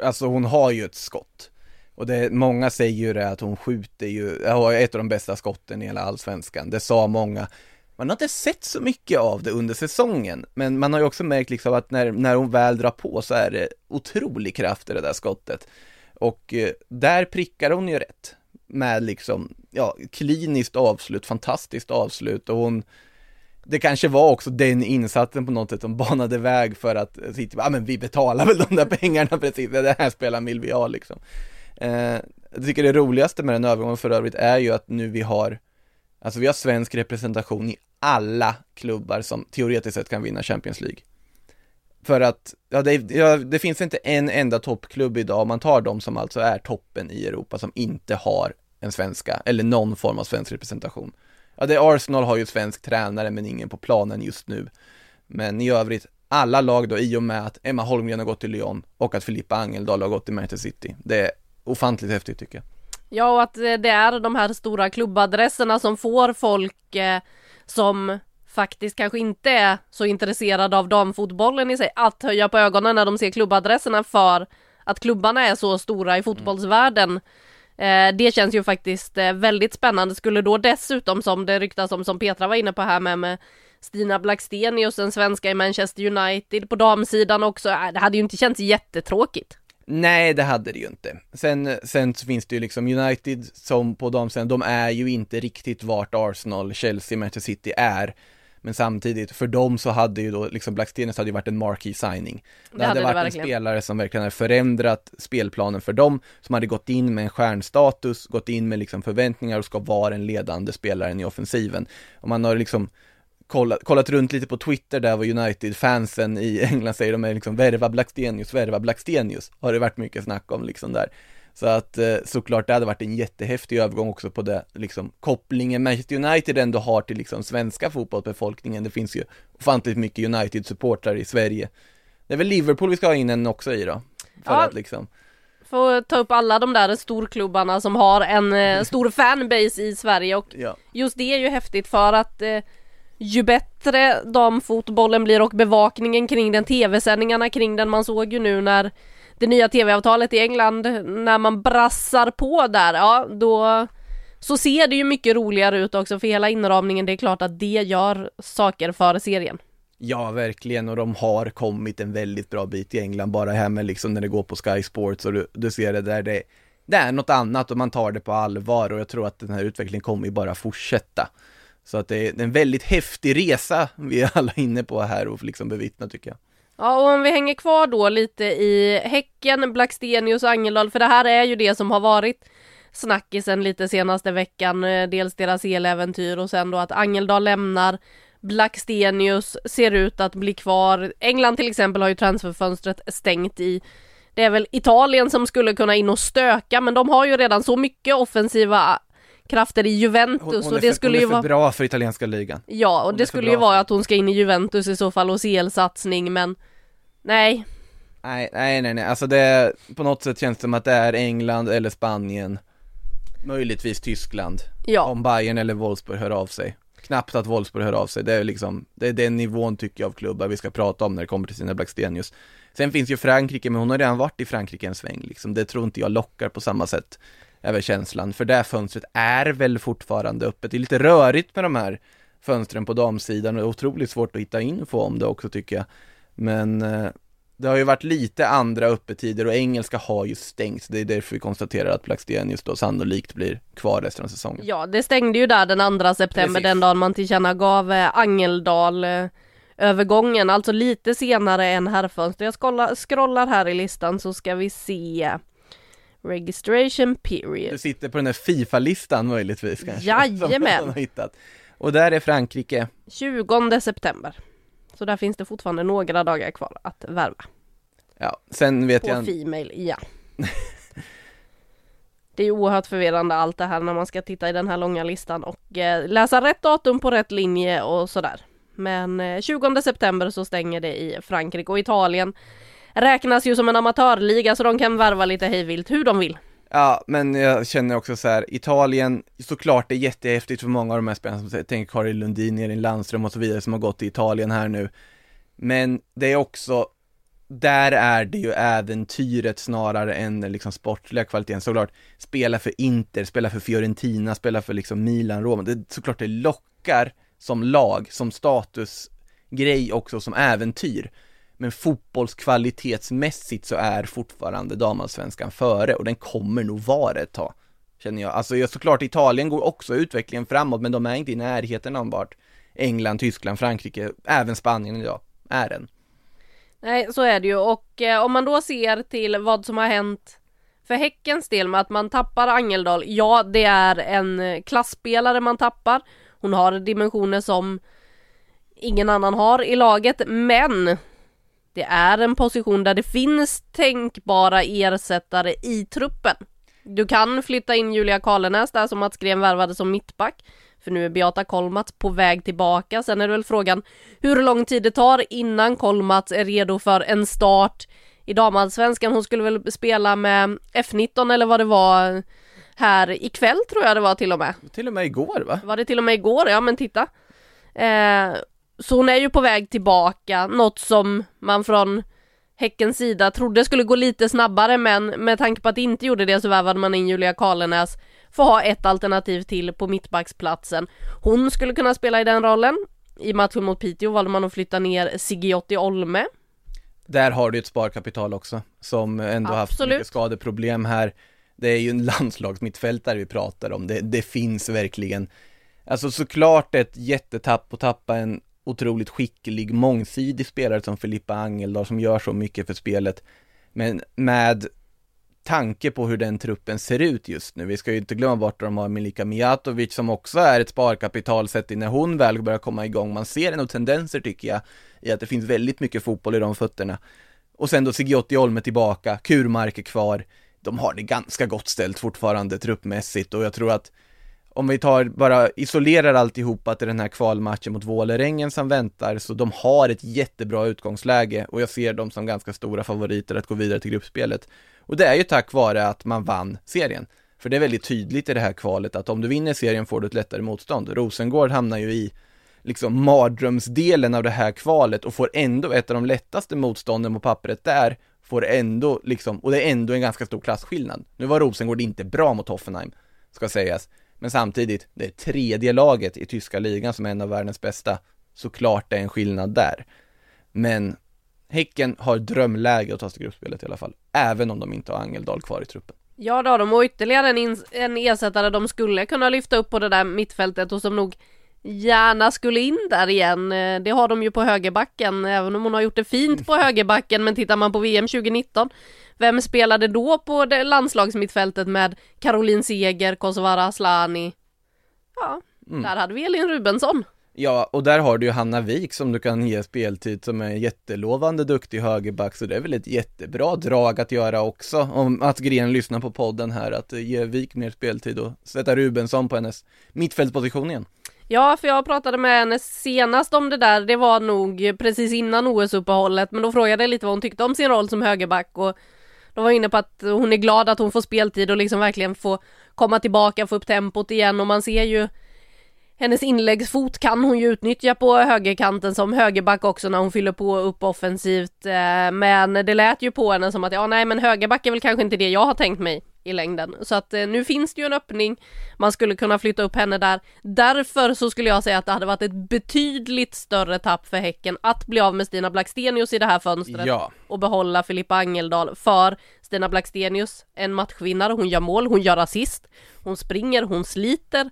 Speaker 2: Alltså hon har ju ett skott. Och det, många säger ju det att hon skjuter ju, har ett av de bästa skotten i hela allsvenskan. Det sa många. Man har inte sett så mycket av det under säsongen, men man har ju också märkt liksom att när, när hon väl drar på så är det otrolig kraft i det där skottet. Och eh, där prickar hon ju rätt med liksom, ja, kliniskt avslut, fantastiskt avslut och hon det kanske var också den insatsen på något sätt som banade väg för att ja ah, men vi betalar väl de där pengarna precis, det här spelaren vill vi ha liksom. Eh, jag tycker det roligaste med den övergången för övrigt är ju att nu vi har, alltså vi har svensk representation i alla klubbar som teoretiskt sett kan vinna Champions League. För att, ja det, ja, det finns inte en enda toppklubb idag, om man tar de som alltså är toppen i Europa, som inte har en svenska, eller någon form av svensk representation. Ja, det är Arsenal har ju svensk tränare men ingen på planen just nu. Men i övrigt, alla lag då, i och med att Emma Holmgren har gått till Lyon och att Filippa Angeldal har gått till Manchester City. Det är ofantligt häftigt tycker jag.
Speaker 1: Ja, och att eh, det är de här stora klubbadresserna som får folk eh, som faktiskt kanske inte är så intresserade av damfotbollen i sig att höja på ögonen när de ser klubbadresserna för att klubbarna är så stora i fotbollsvärlden. Eh, det känns ju faktiskt eh, väldigt spännande. Skulle då dessutom som det ryktas om, som Petra var inne på här med, med Stina Blackstenius, den svenska i Manchester United på damsidan också. Äh, det hade ju inte känts jättetråkigt.
Speaker 2: Nej, det hade det ju inte. Sen, sen så finns det ju liksom United som på damsidan, de är ju inte riktigt vart Arsenal, Chelsea, Manchester City är. Men samtidigt, för dem så hade ju då liksom Blackstenius hade ju varit en marquee signing. Det, det hade, hade varit en spelare som verkligen hade förändrat spelplanen för dem, som hade gått in med en stjärnstatus, gått in med liksom förväntningar och ska vara den ledande spelaren i offensiven. Och man har liksom kollat, kollat runt lite på Twitter där vad United-fansen i England säger, de är liksom värva Blackstenius, värva Blackstenius, har det varit mycket snack om liksom där. Så att eh, såklart det hade varit en jättehäftig övergång också på det, liksom kopplingen Manchester United ändå har till liksom svenska fotbollsbefolkningen. Det finns ju ofantligt mycket United-supportrar i Sverige. Det är väl Liverpool vi ska ha in en också i då? För ja. att liksom
Speaker 1: Få ta upp alla de där storklubbarna som har en eh, stor fanbase i Sverige och ja. just det är ju häftigt för att eh, ju bättre damfotbollen blir och bevakningen kring den, tv-sändningarna kring den, man såg ju nu när det nya tv-avtalet i England, när man brassar på där, ja då så ser det ju mycket roligare ut också för hela inramningen, det är klart att det gör saker för serien.
Speaker 2: Ja, verkligen, och de har kommit en väldigt bra bit i England, bara här med liksom när det går på Sky Sports och du, du ser det där, det, det är något annat och man tar det på allvar och jag tror att den här utvecklingen kommer ju bara fortsätta. Så att det är en väldigt häftig resa vi är alla inne på här och liksom bevittna tycker jag.
Speaker 1: Ja, och om vi hänger kvar då lite i Häcken, Blackstenius och Angeldal, för det här är ju det som har varit snackisen lite senaste veckan, eh, dels deras eläventyr och sen då att Angeldal lämnar, Blackstenius ser ut att bli kvar. England till exempel har ju transferfönstret stängt i det är väl Italien som skulle kunna in och stöka, men de har ju redan så mycket offensiva krafter i Juventus hon, hon
Speaker 2: och det för, skulle ju vara... Hon är för bra för italienska ligan.
Speaker 1: Ja, och hon det skulle ju vara att hon ska in i Juventus i så fall och CL-satsning, men nej.
Speaker 2: Nej, nej, nej, nej, alltså det, på något sätt känns det som att det är England eller Spanien, möjligtvis Tyskland, ja. om Bayern eller Wolfsburg hör av sig. Knappt att Wolfsburg hör av sig, det är liksom, det är den nivån tycker jag av klubbar vi ska prata om när det kommer till sina Blackstenius. Sen finns ju Frankrike, men hon har redan varit i Frankrike en sväng liksom, det tror inte jag lockar på samma sätt över känslan, för det fönstret är väl fortfarande öppet. Det är lite rörigt med de här fönstren på damsidan och det är otroligt svårt att hitta info om det också tycker jag. Men eh, det har ju varit lite andra öppettider och engelska har ju stängt, det är därför vi konstaterar att Blackstenius då sannolikt blir kvar resten av säsongen.
Speaker 1: Ja, det stängde ju där den 2 september, Precis. den dagen man tillkännagav eh, Angeldal övergången, alltså lite senare än herrfönster. Jag scrollar, scrollar här i listan så ska vi se. Registration period.
Speaker 2: Du sitter på den där Fifa-listan möjligtvis kanske?
Speaker 1: Jajamän!
Speaker 2: hittat. Och där är Frankrike?
Speaker 1: 20 september. Så där finns det fortfarande några dagar kvar att värva.
Speaker 2: Ja, sen vet
Speaker 1: på
Speaker 2: jag...
Speaker 1: På Female, ja. det är oerhört förvirrande allt det här när man ska titta i den här långa listan och eh, läsa rätt datum på rätt linje och sådär. Men eh, 20 september så stänger det i Frankrike och Italien räknas ju som en amatörliga så de kan värva lite hejvilt hur de vill.
Speaker 2: Ja, men jag känner också så här, Italien, såklart det är jättehäftigt för många av de här spelarna som tänker Karin Lundin, Elin Landström och så vidare som har gått till Italien här nu. Men det är också, där är det ju äventyret snarare än liksom sportliga kvaliteten. Såklart, spela för Inter, spela för Fiorentina, spela för liksom Milan, Roma. Det, såklart det lockar som lag, som statusgrej också, som äventyr men fotbollskvalitetsmässigt så är fortfarande damallsvenskan före och den kommer nog vara ett tag. Känner jag. Alltså såklart Italien går också utvecklingen framåt men de är inte i närheten av vart England, Tyskland, Frankrike, även Spanien idag är den.
Speaker 1: Nej, så är det ju och eh, om man då ser till vad som har hänt för Häckens del med att man tappar Angeldal, ja det är en eh, klassspelare man tappar. Hon har dimensioner som ingen annan har i laget, men det är en position där det finns tänkbara ersättare i truppen. Du kan flytta in Julia Karlenäs där som Mats Gren värvade som mittback. För nu är Beata Kolmats på väg tillbaka. Sen är det väl frågan hur lång tid det tar innan Kolmats är redo för en start i damallsvenskan. Hon skulle väl spela med F19 eller vad det var här ikväll tror jag det var till och med.
Speaker 2: Till och med igår va?
Speaker 1: Var det till och med igår? Ja men titta. Eh, så hon är ju på väg tillbaka, något som man från Häckens sida trodde skulle gå lite snabbare men med tanke på att det inte gjorde det så vävade man in Julia Karlenäs för att ha ett alternativ till på mittbacksplatsen. Hon skulle kunna spela i den rollen. I matchen mot Piteå valde man att flytta ner Sigiotti Olme.
Speaker 2: Där har du ett sparkapital också, som ändå haft mycket skadeproblem här. Det är ju en landslagsmittfältare vi pratar om, det, det finns verkligen Alltså såklart ett jättetapp att tappa en otroligt skicklig, mångsidig spelare som Filippa Angeldal som gör så mycket för spelet. Men med tanke på hur den truppen ser ut just nu, vi ska ju inte glömma bort att de har Milika Mijatovic som också är ett sparkapital sett när hon väl börjar komma igång. Man ser ändå tendenser tycker jag i att det finns väldigt mycket fotboll i de fötterna. Och sen då Sigiotti Olme tillbaka, Kurmark är kvar. De har det ganska gott ställt fortfarande truppmässigt och jag tror att om vi tar, bara isolerar alltihopa till den här kvalmatchen mot Vålerengen som väntar, så de har ett jättebra utgångsläge och jag ser dem som ganska stora favoriter att gå vidare till gruppspelet. Och det är ju tack vare att man vann serien. För det är väldigt tydligt i det här kvalet att om du vinner serien får du ett lättare motstånd. Rosengård hamnar ju i liksom mardrömsdelen av det här kvalet och får ändå ett av de lättaste motstånden på pappret där, får ändå liksom, och det är ändå en ganska stor klasskillnad. Nu var Rosengård inte bra mot Hoffenheim, ska sägas, men samtidigt, det är tredje laget i tyska ligan som är en av världens bästa. Såklart det är en skillnad där. Men Häcken har drömläge att ta sig till gruppspelet i alla fall. Även om de inte har Angeldal kvar i truppen.
Speaker 1: Ja då, de har ytterligare en, en ersättare de skulle kunna lyfta upp på det där mittfältet och som nog gärna skulle in där igen. Eh, Det har de ju på högerbacken, även om hon har gjort det fint på högerbacken. Men tittar man på VM 2019, vem spelade då på landslagsmittfältet med Caroline Seger, Kosovare Asllani? Ja, där hade vi Elin Rubensson.
Speaker 2: Ja, och där har du ju Hanna Wik som du kan ge speltid som är jättelovande duktig högerback, så det är väl ett jättebra drag att göra också, om att Gren lyssnar på podden här, att ge Wik mer speltid och sätta Rubensson på hennes mittfältsposition igen.
Speaker 1: Ja, för jag pratade med henne senast om det där, det var nog precis innan OS-uppehållet, men då frågade jag lite vad hon tyckte om sin roll som högerback och de var inne på att hon är glad att hon får speltid och liksom verkligen få komma tillbaka, få upp tempot igen och man ser ju hennes inläggsfot kan hon ju utnyttja på högerkanten som högerback också när hon fyller på upp offensivt. Eh, men det lät ju på henne som att ja, nej, men högerback är väl kanske inte det jag har tänkt mig i längden. Så att eh, nu finns det ju en öppning. Man skulle kunna flytta upp henne där. Därför så skulle jag säga att det hade varit ett betydligt större tapp för Häcken att bli av med Stina Blackstenius i det här fönstret
Speaker 2: Ja.
Speaker 1: och behålla Filippa Angeldal för Stina Blackstenius, en matchvinnare, hon gör mål, hon gör assist, hon springer, hon sliter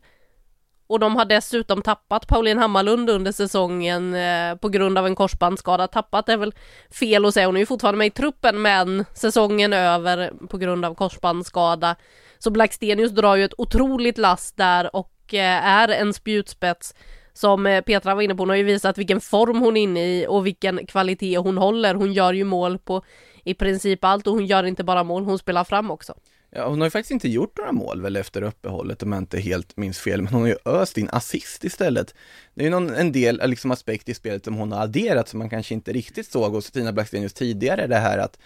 Speaker 1: och de har dessutom tappat Pauline Hammarlund under säsongen eh, på grund av en korsbandsskada. Tappat är väl fel att säga, hon är ju fortfarande med i truppen men säsongen över på grund av korsbandsskada. Så Blackstenius drar ju ett otroligt last där och eh, är en spjutspets som eh, Petra var inne på, hon har ju visat vilken form hon är inne i och vilken kvalitet hon håller. Hon gör ju mål på i princip allt och hon gör inte bara mål, hon spelar fram också.
Speaker 2: Ja, hon har ju faktiskt inte gjort några mål väl efter uppehållet om jag inte helt minns fel, men hon har ju öst in assist istället. Det är ju någon, en del eh, liksom aspekt i spelet som hon har adderat som man kanske inte riktigt såg hos Tina Blackstenius tidigare, det här att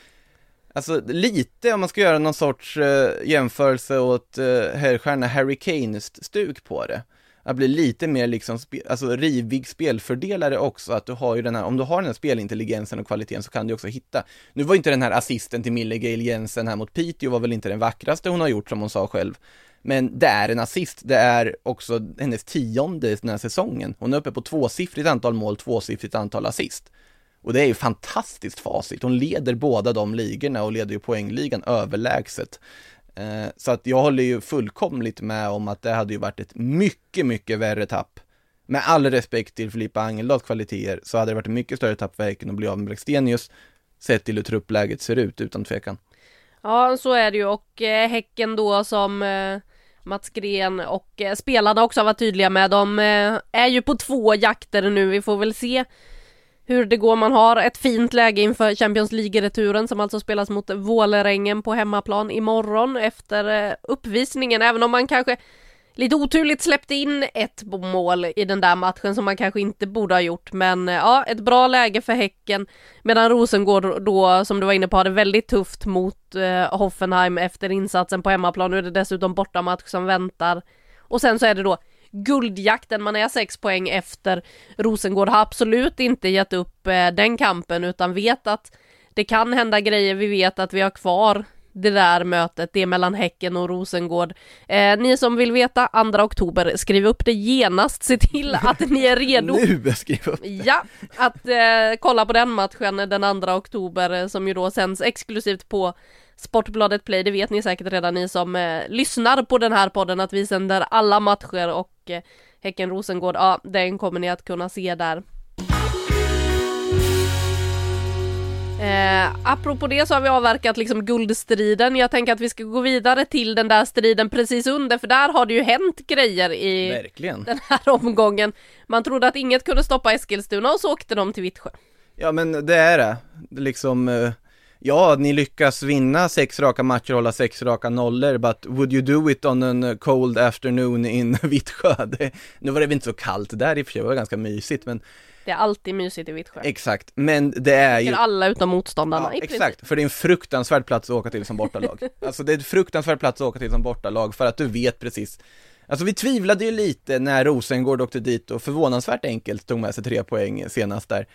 Speaker 2: Alltså lite om man ska göra någon sorts eh, jämförelse åt eh, herrstjärna Harry Kane-stuk på det. Att bli lite mer liksom, spe, alltså rivig spelfördelare också, att du har ju den här, om du har den här spelintelligensen och kvaliteten så kan du också hitta. Nu var inte den här assisten till Mille Gail Jensen här mot Piteå var väl inte den vackraste hon har gjort som hon sa själv. Men det är en assist, det är också hennes tionde den här säsongen. Hon är uppe på tvåsiffrigt antal mål, tvåsiffrigt antal assist. Och det är ju fantastiskt facit. Hon leder båda de ligorna och leder ju poängligan överlägset. Eh, så att jag håller ju fullkomligt med om att det hade ju varit ett mycket, mycket värre tapp. Med all respekt till Filippa Angeldals kvaliteter så hade det varit ett mycket större tapp för Häcken att bli av med Blackstenius sett till hur truppläget ser ut utan tvekan.
Speaker 1: Ja, så är det ju och eh, Häcken då som eh, Mats Gren och spelarna också var tydliga med. De är ju på två jakter nu. Vi får väl se hur det går. Man har ett fint läge inför Champions League-returen som alltså spelas mot Vålerengen på hemmaplan imorgon efter eh, uppvisningen. Även om man kanske lite oturligt släppte in ett mål i den där matchen som man kanske inte borde ha gjort. Men eh, ja, ett bra läge för Häcken. Medan Rosengård då, som du var inne på, hade väldigt tufft mot eh, Hoffenheim efter insatsen på hemmaplan. Nu är det dessutom bortamatch som väntar. Och sen så är det då guldjakten, man är sex poäng efter. Rosengård har absolut inte gett upp eh, den kampen utan vet att det kan hända grejer. Vi vet att vi har kvar det där mötet, det mellan Häcken och Rosengård. Eh, ni som vill veta, 2 oktober, skriv upp det genast, se till att ni är redo.
Speaker 2: nu skriv upp det.
Speaker 1: Ja, att eh, kolla på den matchen den 2 oktober eh, som ju då sänds exklusivt på Sportbladet Play, det vet ni säkert redan ni som eh, lyssnar på den här podden att vi sänder alla matcher och eh, Häcken-Rosengård, ja den kommer ni att kunna se där. Eh, apropå det så har vi avverkat liksom guldstriden. Jag tänker att vi ska gå vidare till den där striden precis under, för där har det ju hänt grejer i
Speaker 2: Verkligen.
Speaker 1: den här omgången. Man trodde att inget kunde stoppa Eskilstuna och så åkte de till Vittsjö.
Speaker 2: Ja men det är det. liksom, eh, ja ni lyckas vinna sex raka matcher och hålla sex raka nollor, but would you do it on a cold afternoon in Vittsjö? Det, nu var det väl inte så kallt där i och för sig, det var ganska mysigt men
Speaker 1: Det är alltid mysigt i Vittsjö.
Speaker 2: exakt, men det är ju
Speaker 1: Tycker alla utom motståndarna
Speaker 2: Ja, exakt, för det är en fruktansvärd plats att åka till som bortalag. Alltså det är en fruktansvärd plats att åka till som bortalag för att du vet precis Alltså vi tvivlade ju lite när Rosengård åkte dit och förvånansvärt enkelt tog med sig tre poäng senast där.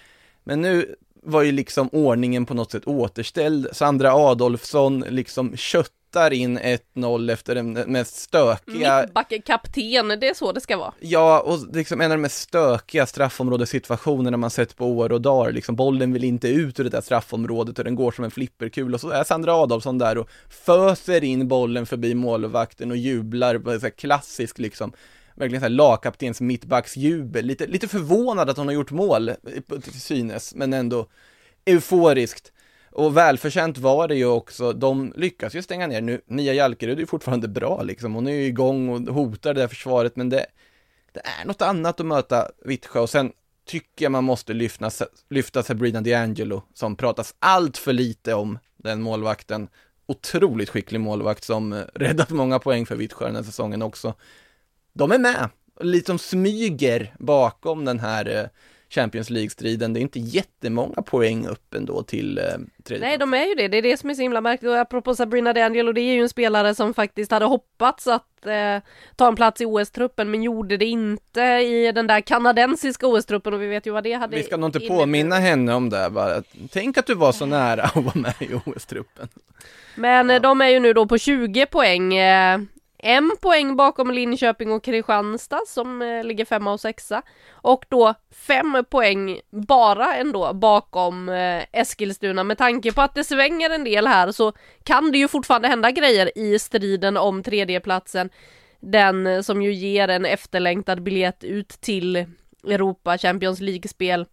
Speaker 2: Men nu var ju liksom ordningen på något sätt återställd. Sandra Adolfsson liksom köttar in 1-0 efter den mest stökiga
Speaker 1: Mittbackekapten, det är så det ska vara.
Speaker 2: Ja, och liksom en av de mest stökiga straffområdessituationerna man sett på år och dagar, liksom bollen vill inte ut ur det där straffområdet och den går som en flipperkul och så är Sandra Adolfsson där och föser in bollen förbi målvakten och jublar så här klassiskt liksom verkligen så här lagkaptens mittbacksjubel, lite, lite förvånad att hon har gjort mål till synes, men ändå euforiskt. Och välförtjänt var det ju också, de lyckas ju stänga ner nu, Mia Jalkerud är ju fortfarande bra liksom, hon är ju igång och hotar det där försvaret, men det, det är något annat att möta Vittsjö och sen tycker jag man måste lyfta, lyfta Sabrina DiAngelo som pratas allt för lite om, den målvakten. Otroligt skicklig målvakt som eh, räddat många poäng för Vittsjö den här säsongen också. De är med, lite som smyger bakom den här eh, Champions League-striden. Det är inte jättemånga poäng upp ändå till eh, tredje
Speaker 1: Nej, de är ju det. Det är det som är så himla märkligt. Och apropå Sabrina D'Angelo, det är ju en spelare som faktiskt hade hoppats att eh, ta en plats i OS-truppen, men gjorde det inte i den där kanadensiska OS-truppen och vi vet ju vad det hade
Speaker 2: Vi ska nog inte påminna henne om det bara. Tänk att du var så nära att vara med i OS-truppen.
Speaker 1: Men eh, de är ju nu då på 20 poäng. Eh, en poäng bakom Linköping och Kristianstad som eh, ligger femma och sexa. Och då fem poäng bara ändå bakom eh, Eskilstuna. Med tanke på att det svänger en del här så kan det ju fortfarande hända grejer i striden om tredjeplatsen. Den eh, som ju ger en efterlängtad biljett ut till Europa Champions League-spel.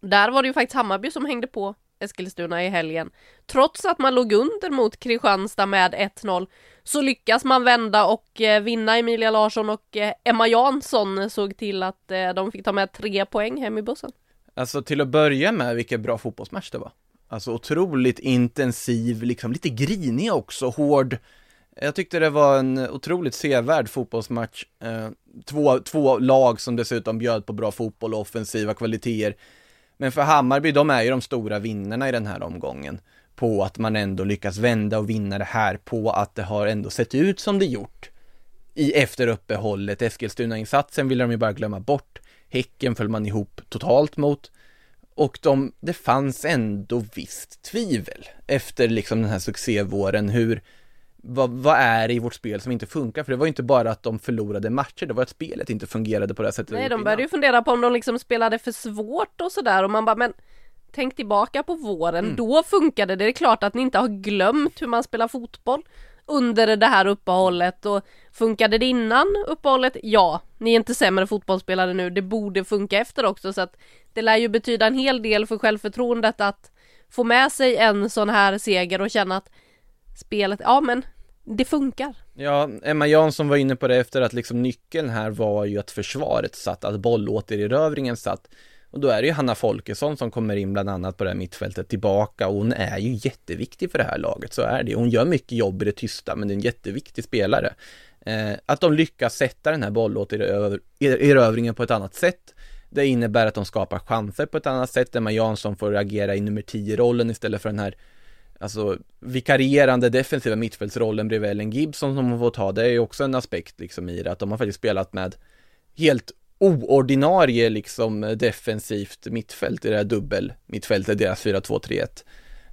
Speaker 1: Där var det ju faktiskt Hammarby som hängde på Eskilstuna i helgen. Trots att man låg under mot Kristianstad med 1-0 så lyckas man vända och eh, vinna. Emilia Larsson och eh, Emma Jansson såg till att eh, de fick ta med tre poäng hem i bussen.
Speaker 2: Alltså till att börja med, vilken bra fotbollsmatch det var. Alltså otroligt intensiv, liksom lite grinig också, hård. Jag tyckte det var en otroligt sevärd fotbollsmatch. Två, två lag som dessutom bjöd på bra fotboll och offensiva kvaliteter. Men för Hammarby, de är ju de stora vinnarna i den här omgången. På att man ändå lyckas vända och vinna det här, på att det har ändå sett ut som det gjort. I efter uppehållet, Eskilstuna-insatsen ville de ju bara glömma bort. Häcken föll man ihop totalt mot. Och de, det fanns ändå visst tvivel efter liksom den här succévåren hur vad, vad är det i vårt spel som inte funkar? För det var ju inte bara att de förlorade matcher, det var att spelet inte fungerade på det sättet.
Speaker 1: Nej, de började ju fundera på om de liksom spelade för svårt och sådär och man bara men Tänk tillbaka på våren,
Speaker 2: Mm.
Speaker 1: då funkade det. Det är klart att ni inte har glömt hur man spelar fotboll under det här uppehållet och funkade det innan uppehållet? Ja, ni är inte sämre fotbollsspelare nu. Det borde funka efter också så att det lär ju betyda en hel del för självförtroendet att få med sig en sån här seger och känna att spelet, ja men det funkar.
Speaker 2: Ja, Emma Jansson var inne på det efter att liksom nyckeln här var ju att försvaret satt, att bollåtererövringen satt. Och då är det ju Hanna Folkesson som kommer in bland annat på det här mittfältet tillbaka och hon är ju jätteviktig för det här laget, så är det. Hon gör mycket jobb i det tysta, men det är en jätteviktig spelare. Eh, att de lyckas sätta den här bollåterövringen på ett annat sätt. Det innebär att de skapar chanser på ett annat sätt. Emma Jansson får agera i nummer 10-rollen istället för den här alltså vikarierande defensiva mittfältsrollen bredvid Ellen Gibson som hon får ta. Det är ju också en aspekt liksom i det, att de har faktiskt spelat med helt oordinarie liksom eh, defensivt mittfält i det här dubbel mittfältet, deras 4-2-3-1.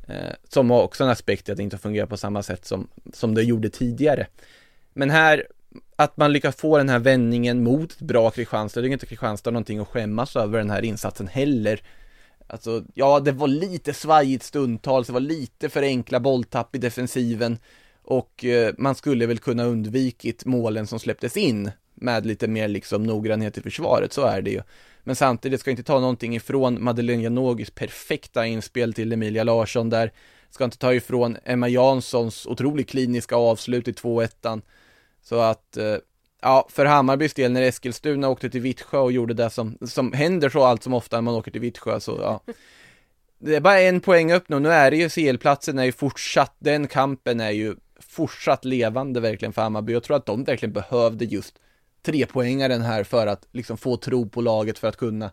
Speaker 2: Eh, som har också en aspekt i att det inte fungerar på samma sätt som, som det gjorde tidigare. Men här, att man lyckas få den här vändningen mot ett bra Kristianstad, det är inte Kristianstad någonting att skämmas över den här insatsen heller. Alltså, ja, det var lite svajigt stundtals, det var lite för enkla bolltapp i defensiven och eh, man skulle väl kunna undvikit målen som släpptes in med lite mer liksom noggrannhet i försvaret, så är det ju. Men samtidigt ska inte ta någonting ifrån Madeleine Janogis perfekta inspel till Emilia Larsson där, ska inte ta ifrån Emma Janssons otroligt kliniska avslut i 2-1. Så att, eh, ja, för Hammarbys del när Eskilstuna åkte till Vittsjö och gjorde det som, som händer så allt som ofta när man åker till Vittsjö, så ja. Det är bara en poäng upp nu, nu är det ju CL-platsen är ju fortsatt, den kampen är ju fortsatt levande verkligen för Hammarby. Jag tror att de verkligen behövde just trepoängaren här för att liksom få tro på laget för att kunna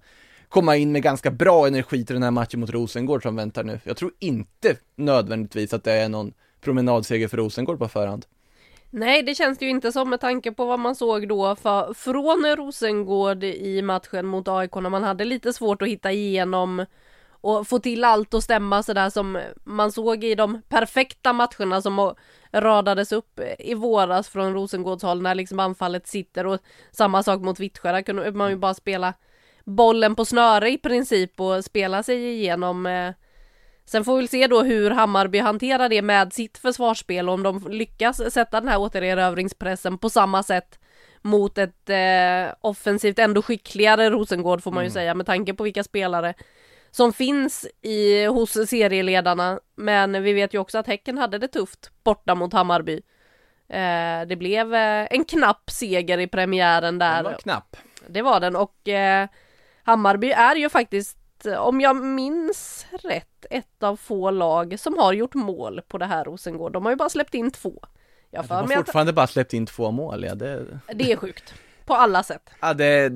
Speaker 2: komma in med ganska bra energi till den här matchen mot Rosengård som väntar nu. Jag tror inte nödvändigtvis att det är någon promenadseger för Rosengård på förhand.
Speaker 1: Nej, det känns det ju inte som med tanke på vad man såg då för, från Rosengård i matchen mot AIK när man hade lite svårt att hitta igenom och få till allt och stämma sådär som man såg i de perfekta matcherna som radades upp i våras från Rosengårdshåll när liksom anfallet sitter och samma sak mot Vittsjö, där kunde man ju bara spela bollen på snöre i princip och spela sig igenom eh, Sen får vi se då hur Hammarby hanterar det med sitt försvarsspel och om de lyckas sätta den här återerövringspressen på samma sätt mot ett eh, offensivt ändå skickligare Rosengård får man ju mm. säga med tanke på vilka spelare som finns i, hos serieledarna. Men vi vet ju också att Häcken hade det tufft borta mot Hammarby. Eh, det blev eh, en knapp seger i premiären där.
Speaker 2: Den var knapp.
Speaker 1: Det var den och eh, Hammarby är ju faktiskt, om jag minns rätt, ett av få lag som har gjort mål på det här Rosengård. De har ju bara släppt in två.
Speaker 2: Jag ja, de har fortfarande att... bara släppt in två mål, ja det...
Speaker 1: Det är sjukt. På alla sätt.
Speaker 2: Ja det,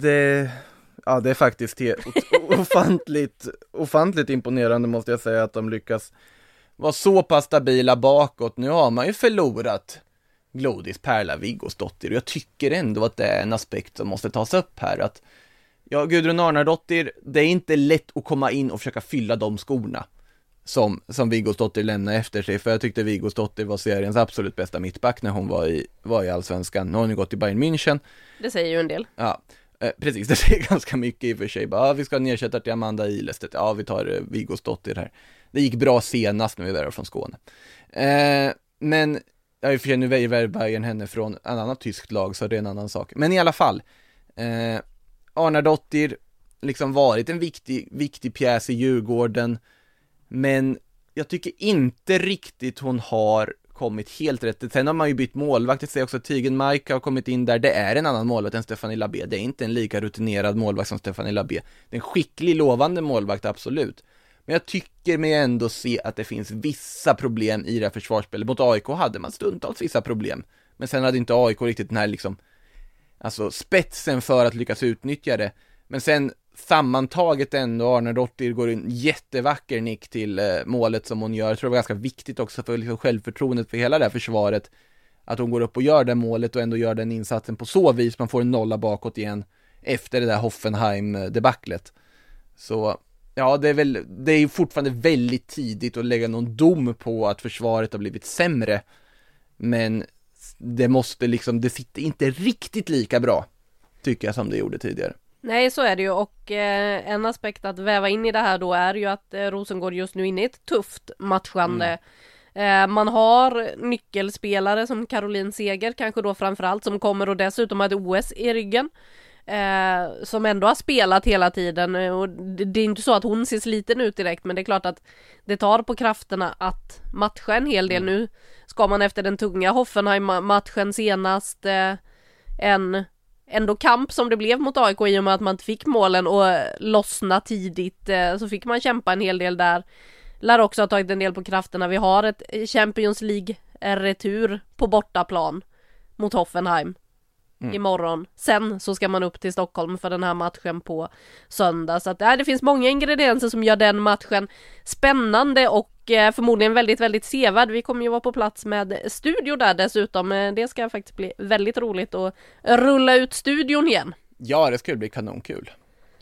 Speaker 2: det, ja det är faktiskt ofantligt, ofantligt imponerande måste jag säga att de lyckas vara så pass stabila bakåt. Nu har man ju förlorat Glodis Perla Viggosdottir och jag tycker ändå att det är en aspekt som måste tas upp här att Ja, Gudrun Arnardottir, det är inte lätt att komma in och försöka fylla de skorna som, som Viggosdottir lämnade efter sig, för jag tyckte Viggosdottir var seriens absolut bästa mittback när hon var i, var i Allsvenskan. Nu har hon ju gått till Bayern München.
Speaker 1: Det säger ju en del.
Speaker 2: Ja, Eh, precis, det säger ganska mycket i och för sig. Bara, ah, vi ska ha en ersättare till Amanda Ilestedt. Ja, vi tar eh, Viggos dotter här. Det gick bra senast när vi värvade från Skåne. Eh, men, ja, i och för sig nu värvar Bayern henne från en annan tyskt lag, så det är en annan sak. Men i alla fall, eh, Arnardottir, liksom varit en viktig, viktig pjäs i Djurgården, men jag tycker inte riktigt hon har kommit helt rätt. Sen har man ju bytt målvakt, det säger också Tygen Mike har kommit in där. Det är en annan målvakt än Stefanie Labé. Det är inte en lika rutinerad målvakt som Stefanie Labé. Det är en skicklig, lovande målvakt, absolut. Men jag tycker mig ändå se att det finns vissa problem i det här försvarsspelet. Mot AIK hade man stundtals vissa problem. Men sen hade inte AIK riktigt den här liksom, alltså spetsen för att lyckas utnyttja det. Men sen sammantaget ändå Arnardottir går en jättevacker nick till eh, målet som hon gör. Jag tror det var ganska viktigt också för liksom, självförtroendet för hela det här försvaret. Att hon går upp och gör det målet och ändå gör den insatsen på så vis man får en nolla bakåt igen efter det där Hoffenheim-debaclet. Så ja, det är väl, det är fortfarande väldigt tidigt att lägga någon dom på att försvaret har blivit sämre. Men det måste liksom, det sitter inte riktigt lika bra, tycker jag, som det gjorde tidigare.
Speaker 1: Nej så är det ju och eh, en aspekt att väva in i det här då är ju att eh, Rosengård just nu är inne i ett tufft matchande. Mm. Eh, man har nyckelspelare som Caroline Seger kanske då framförallt som kommer och dessutom har ett OS i ryggen. Som ändå har spelat hela tiden och det, det är inte så att hon ser sliten ut direkt men det är klart att det tar på krafterna att matcha en hel del mm. nu. Ska man efter den tunga Hoffenheim-matchen senast en ändå kamp som det blev mot AIK i och med att man inte fick målen och lossna tidigt eh, så fick man kämpa en hel del där. Lär också ha tagit en del på krafterna. Vi har ett Champions League retur på bortaplan mot Hoffenheim
Speaker 2: Mm.
Speaker 1: imorgon. Sen så ska man upp till Stockholm för den här matchen på söndag. Så att äh, det finns många ingredienser som gör den matchen spännande och eh, förmodligen väldigt, väldigt sevärd. Vi kommer ju vara på plats med studio där dessutom. Eh, Det ska faktiskt bli väldigt roligt att rulla ut studion igen.
Speaker 2: Ja, det skulle bli kanonkul.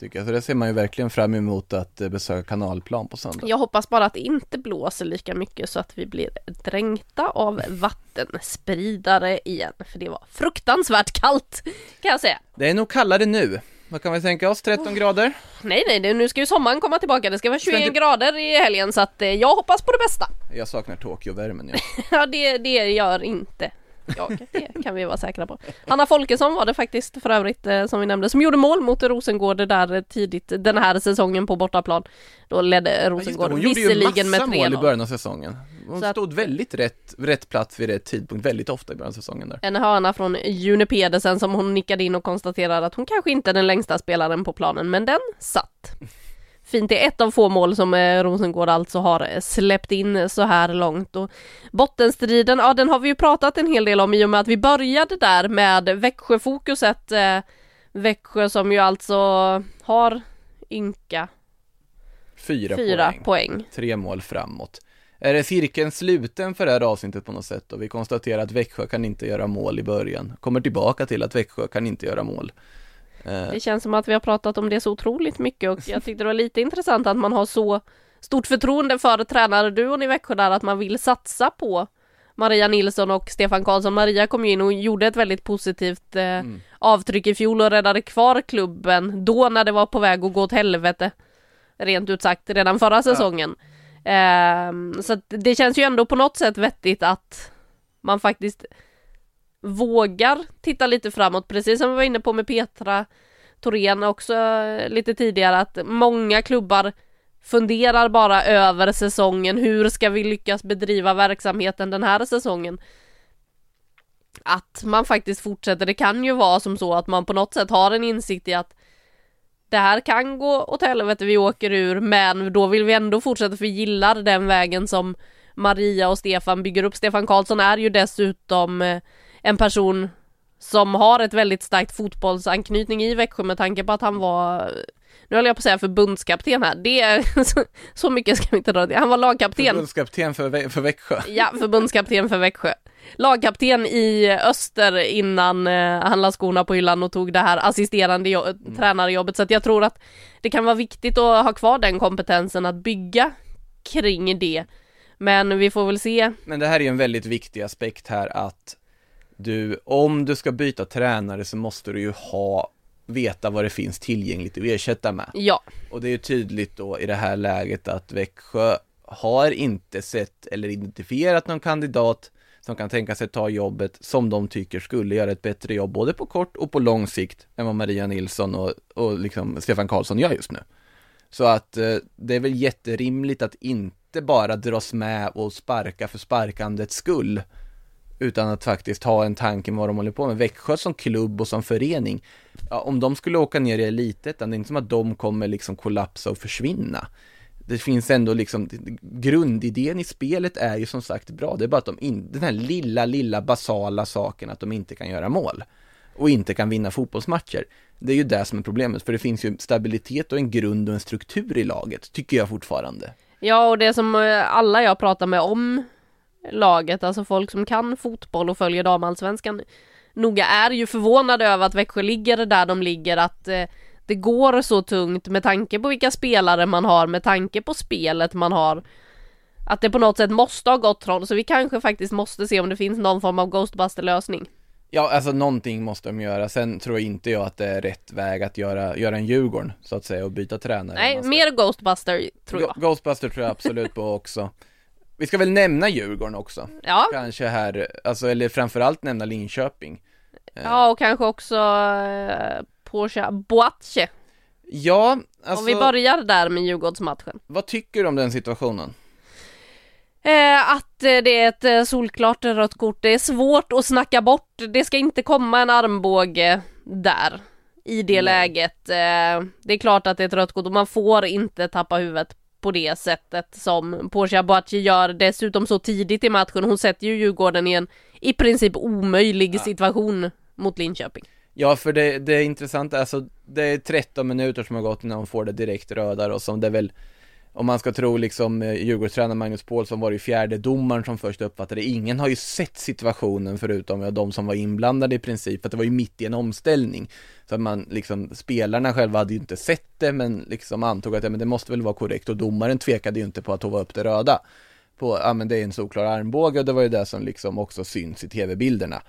Speaker 2: Tycker jag. Så det ser man ju verkligen fram emot att eh, besöka kanalplan på söndag.
Speaker 1: Jag hoppas bara att det inte blåser lika mycket så att vi blir dränkta av vattenspridare igen. För det var fruktansvärt kallt kan jag säga.
Speaker 2: Det är nog kallare nu. Vad kan vi tänka oss? 13 grader?
Speaker 1: Nej nej, det- nu ska ju sommaren komma tillbaka. Det ska vara 21
Speaker 2: Ska inte-
Speaker 1: grader i helgen så att eh, jag hoppas på det bästa.
Speaker 2: Jag saknar Tokyo-värmen ja.
Speaker 1: Ja det, det gör inte jag. Det kan vi vara säkra på. Hanna Folkesson var det faktiskt för övrigt eh, som vi nämnde som gjorde mål mot Rosengård där eh, tidigt den här säsongen på bortaplan. Då ledde
Speaker 2: Ja, just det,
Speaker 1: Rosengård
Speaker 2: Hon gjorde ju
Speaker 1: visserligen med
Speaker 2: massa mål i
Speaker 1: 3-0.
Speaker 2: början av säsongen. Hon
Speaker 1: Så att-
Speaker 2: stod väldigt rätt, rätt plats vid rätt tidpunkt väldigt ofta i början av säsongen där.
Speaker 1: En hörna från June Pedersen som hon nickade in och konstaterade att hon kanske inte är den längsta spelaren på planen, men den satt. Fint, det är ett av få mål som eh, Rosengård alltså har eh, släppt in så här långt. Och bottenstriden, ja den har vi ju pratat en hel del om i och med att vi började där med Växjöfokuset. Eh, Växjö som ju alltså har ynka
Speaker 2: Fyra,
Speaker 1: fyra
Speaker 2: poäng.
Speaker 1: poäng.
Speaker 2: Tre mål framåt. Är det cirkeln sluten för det här avsnittet på något sätt? Och vi konstaterar att Växjö kan inte göra mål i början. Kommer tillbaka till att Växjö kan inte göra mål. Eh,
Speaker 1: Det känns som att vi har pratat om det så otroligt mycket och jag tyckte det var lite intressant att man har så stort förtroende för tränarduon i Växjö där att man vill satsa på Maria Nilsson och Stefan Karlsson. Maria kom ju in och gjorde ett väldigt positivt eh, avtryck i fjol och räddade kvar klubben då när det var på väg att gå åt helvete. Rent ut sagt redan förra säsongen. Ehm, så att det känns ju ändå på något sätt vettigt att man faktiskt vågar titta lite framåt, precis som vi var inne på med Petra Thorén också eh, lite tidigare, att många klubbar funderar bara över säsongen, hur ska vi lyckas bedriva verksamheten den här säsongen? Att man faktiskt fortsätter, det kan ju vara som så att man på något sätt har en insikt i att det här kan gå åt helvete, vi åker ur, men då vill vi ändå fortsätta för vi gillar den vägen som Maria och Stefan bygger upp. Stefan Karlsson är ju dessutom eh, en person som har ett väldigt starkt fotbollsanknytning i Växjö med tanke på att han var nu höll jag på att säga förbundskapten här, det är så, så mycket ska vi inte dra det. Han var lagkapten
Speaker 2: Förbundskapten för, för Växjö.
Speaker 1: Ja, förbundskapten för Växjö. Lagkapten i Öster innan eh, han la skorna på hyllan och tog det här assisterande jo- tränarjobbet. Så att jag tror att det kan vara viktigt att ha kvar den kompetensen att bygga kring det. Men vi får väl se.
Speaker 2: Men det här är ju en väldigt viktig aspekt här att du, om du ska byta tränare så måste du ju ha, veta vad det finns tillgängligt att ersätta med.
Speaker 1: Ja,
Speaker 2: Och det är ju tydligt då i det här läget att Växjö har inte sett eller identifierat någon kandidat som kan tänka sig ta jobbet som de tycker skulle göra ett bättre jobb både på kort och på lång sikt än vad Maria Nilsson och, och liksom Stefan Karlsson gör just nu. Så att eh, det är väl jätterimligt att inte bara dras med och sparka för sparkandets skull utan att faktiskt ha en tanke med vad de håller på med. Växjö som klubb och som förening, ja, om de skulle åka ner i elitettan, det är inte som att de kommer liksom kollapsa och försvinna. Det finns ändå liksom, grundidén i spelet är ju som sagt bra, det är bara att de in, den här lilla, lilla basala saken att de inte kan göra mål och inte kan vinna fotbollsmatcher. Det är ju det som är problemet, för det finns ju stabilitet och en grund och en struktur i laget, tycker jag fortfarande.
Speaker 1: ja och det som eh, alla jag pratar med om laget, alltså folk som kan fotboll och följer damallsvenskan noga är ju förvånade över att Växjö ligger där de ligger, att eh, det går så tungt med tanke på vilka spelare man har, med tanke på spelet man har. Att det på något sätt måste ha gått troll, så vi kanske faktiskt måste se om det finns någon form av Ghostbuster-lösning.
Speaker 2: Ja, alltså någonting måste de göra. Sen tror inte jag att det är rätt väg att göra, göra en Djurgården, så att säga, och byta tränare.
Speaker 1: Nej, mer Ghostbuster tror jag.
Speaker 2: Go- Ghostbuster tror jag absolut på också. Vi ska väl nämna Djurgården också.
Speaker 1: Ja,
Speaker 2: Kanske här, alltså, eller framförallt nämna Linköping.
Speaker 1: ja och kanske också eh, Porsche Boache.
Speaker 2: Ja, alltså,
Speaker 1: Om vi börjar där med Djurgårdsmatchen.
Speaker 2: vad tycker du om den situationen?
Speaker 1: Eh, att eh, det är ett eh, solklart rött kort. Det är svårt att snacka bort. Det ska inte komma en armbåge där. I det
Speaker 2: Nej.
Speaker 1: läget. Eh, det är klart att det är ett rött kort och man får inte tappa huvudet på det sättet som Portia Boachi gör dessutom så tidigt i matchen. Hon sätter ju Djurgården i en i princip omöjlig situation mot Linköping.
Speaker 2: Ja, för det, det är intressant, alltså det är 13 minuter som har gått innan hon får det direkt röda och som det är väl om man ska tro liksom eh, Djurgårdstränaren Magnus Paulsson var det ju fjärde domaren som först uppfattade Ingen har ju sett situationen förutom ja, de som var inblandade i princip, för att det var ju mitt i en omställning. Så att man liksom, spelarna själva hade ju inte sett det, men liksom antog att ja, men det måste väl vara korrekt och domaren tvekade ju inte på att hova upp det röda. På, ja men det är en solklar armbåge och det var ju det som liksom också syns i tv-bilderna.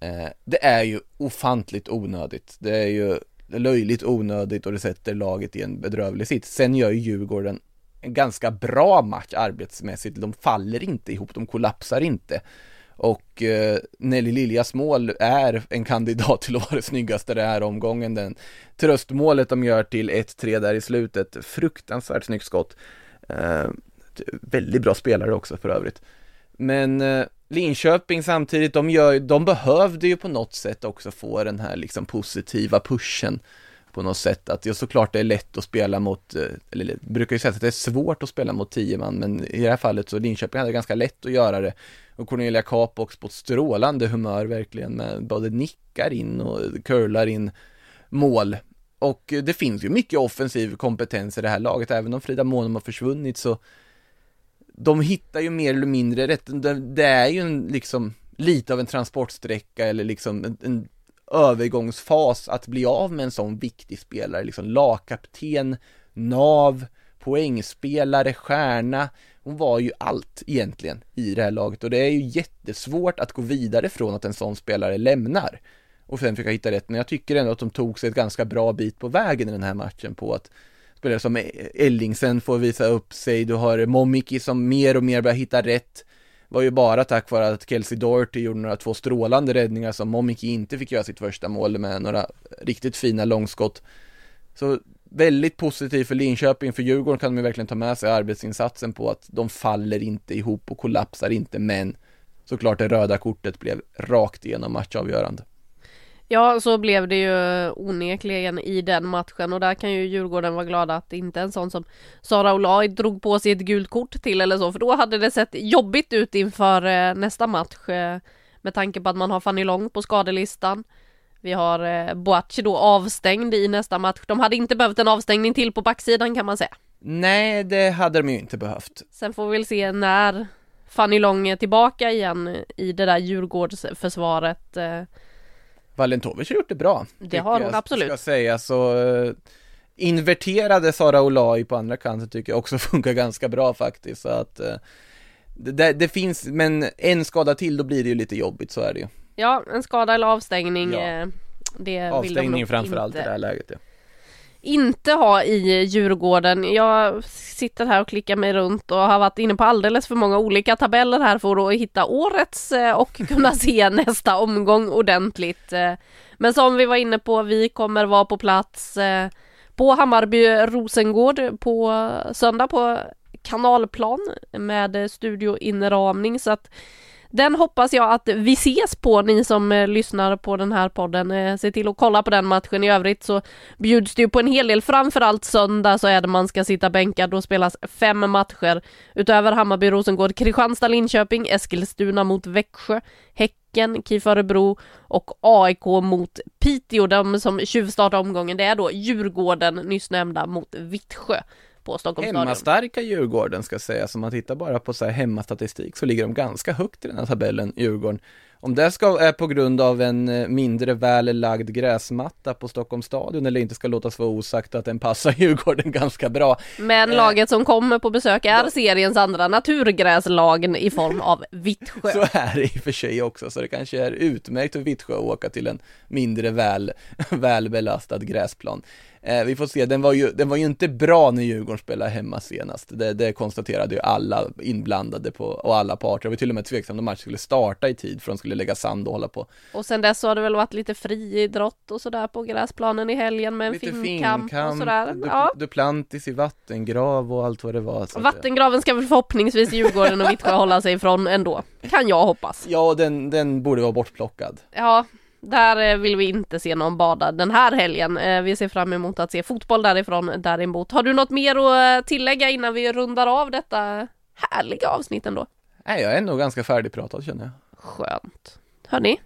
Speaker 2: Eh, det är ju ofantligt onödigt. Det är ju löjligt onödigt och det sätter laget i en bedrövlig sits. Sen gör ju Djurgården en ganska bra match arbetsmässigt. De faller inte ihop, de kollapsar inte. Och eh, Nelly Liljas mål är en kandidat till att vara det snyggaste den här omgången. Den tröstmålet de gör till 1-3 där i slutet, fruktansvärt snyggt skott. Eh, väldigt bra spelare också för övrigt. Men eh, Linköping samtidigt, de, gör, de behövde ju på något sätt också få den här liksom positiva pushen på något sätt. Att det såklart det är lätt att spela mot, eh, eller eller brukar ju säga att det är svårt att spela mot tio man, men i det här fallet så Linköping hade ganska lätt att göra det. Och Cornelia Capox på ett strålande humör verkligen med både nickar in och curlar in mål. Och det finns ju mycket offensiv kompetens i det här laget, även om Frida Månum har försvunnit så de hittar ju mer eller mindre rätt. Det är ju en, liksom lite av en transportsträcka eller liksom en, en övergångsfas att bli av med en sån viktig spelare, liksom lagkapten, nav, poängspelare, stjärna. Hon var ju allt egentligen i det här laget och det är ju jättesvårt att gå vidare från att en sån spelare lämnar och sen försöka hitta rätt. Men jag tycker ändå att de tog sig ett ganska bra bit på vägen i den här matchen på att spelare som Ellingsen får visa upp sig, du har Momiki som mer och mer börjar hitta rätt var ju bara tack vare att Kelsey Doherty gjorde några två strålande räddningar som Momiki inte fick göra sitt första mål med några riktigt fina långskott. Så väldigt positivt för Linköping, för Djurgården kan de ju verkligen ta med sig arbetsinsatsen på att de faller inte ihop och kollapsar inte, men såklart det röda kortet blev rakt igenom matchavgörande.
Speaker 1: Ja, så blev det ju onekligen i den matchen och där kan ju Djurgården vara glada att inte en sån som Sara Olaj drog på sig ett gult kort till eller så, för då hade det sett jobbigt ut inför eh, nästa match eh, med tanke på att man har Fanny Lång på skadelistan. Vi har eh, Boachi då avstängd i nästa match. De hade inte behövt en avstängning till på backsidan kan man säga.
Speaker 2: Nej, det hade de ju inte behövt.
Speaker 1: Sen får vi väl se när Fanny Lång är tillbaka igen i det där Djurgårdsförsvaret.
Speaker 2: Valentovic har gjort det bra.
Speaker 1: Det har hon
Speaker 2: jag,
Speaker 1: absolut.
Speaker 2: Ska säga så uh, inverterade Sara Olai på andra kanten tycker jag också funkar ganska bra faktiskt. Så att uh, det, det, finns, men en skada till då blir det ju lite jobbigt, så är det ju.
Speaker 1: Ja, en skada eller avstängning. Ja. Eh, det
Speaker 2: avstängning framförallt
Speaker 1: inte.
Speaker 2: i det här läget ja
Speaker 1: inte ha i Djurgården. Jag sitter här och klickar mig runt och har varit inne på alldeles för många olika tabeller här för att hitta årets eh, och kunna se nästa omgång ordentligt. Eh, men som vi var inne på, vi kommer vara på plats eh, på Hammarby Rosengård på söndag på kanalplan med studioinramning så att den hoppas jag att vi ses på, ni som eh, lyssnar på den här podden. Eh, se till att kolla på den matchen. I övrigt så bjuds det ju på en hel del, framförallt söndag så är det man ska sitta bänkad. Då spelas fem matcher utöver Hammarby, Rosengård, Kristianstad, Linköping, Eskilstuna mot Växjö, Häcken, KIF Örebro och AIK mot Piteå. De som tjuvstartar omgången det är då Djurgården, nyss nämnda, mot Vittsjö på Stockholms
Speaker 2: Hemmastarka Djurgården ska sägas, om man tittar bara på så här hemmastatistik så ligger de ganska högt i den här tabellen, Djurgården. Om det ska, är på grund av en eh, mindre väl lagd gräsmatta på Stockholms stadion eller inte ska låtas vara osagt att den passar Djurgården ganska bra.
Speaker 1: Men eh, laget som kommer på besök är då, seriens andra naturgräslagen i form av Vittsjö.
Speaker 2: Så är det i och för sig också, så det kanske är utmärkt för Vittsjö att åka till en mindre väl, välbelastad gräsplan. Eh, vi får se, den var, ju, den var ju inte bra när Djurgården spelade hemma senast. Det, det konstaterade ju alla inblandade på, och alla parter. Det var till och med tveksamt om matchen skulle starta i tid för de skulle lägga sand och hålla på.
Speaker 1: Och sen dess har det väl varit lite friidrott och sådär på gräsplanen i helgen med en lite finkamp, finkamp och sådär.
Speaker 2: Du, ja. Duplantis i vattengrav och allt vad det var.
Speaker 1: Vattengraven ska väl förhoppningsvis Djurgården och Vittsjö hålla sig ifrån ändå. Kan jag hoppas.
Speaker 2: Ja, den, den borde vara bortplockad.
Speaker 1: Ja, där eh, vill vi inte se någon bada den här helgen. Eh, vi ser fram emot att se fotboll därifrån däremot. Har du något mer att eh, tillägga innan vi rundar av detta härliga avsnitt ändå?
Speaker 2: Nej, jag är nog ganska färdigpratad känner jag.
Speaker 1: Skönt. Hörni,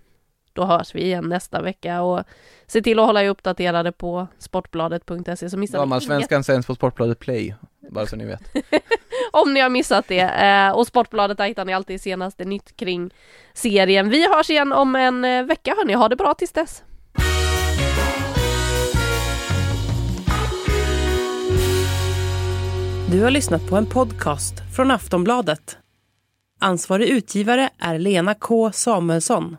Speaker 1: då hörs vi igen nästa vecka och se till att hålla er uppdaterade på sportbladet.se så missar ni inget.
Speaker 2: Svenskan sänds på Sportbladet Play, bara så ni vet.
Speaker 1: Om ni har missat det. Eh, och Sportbladet där hittar ni alltid senaste nytt kring serien. Vi hörs igen om en eh, vecka hörni, ha det bra tills dess.
Speaker 7: Du har lyssnat på en podcast från Aftonbladet. Ansvarig utgivare är Lena K Samuelsson.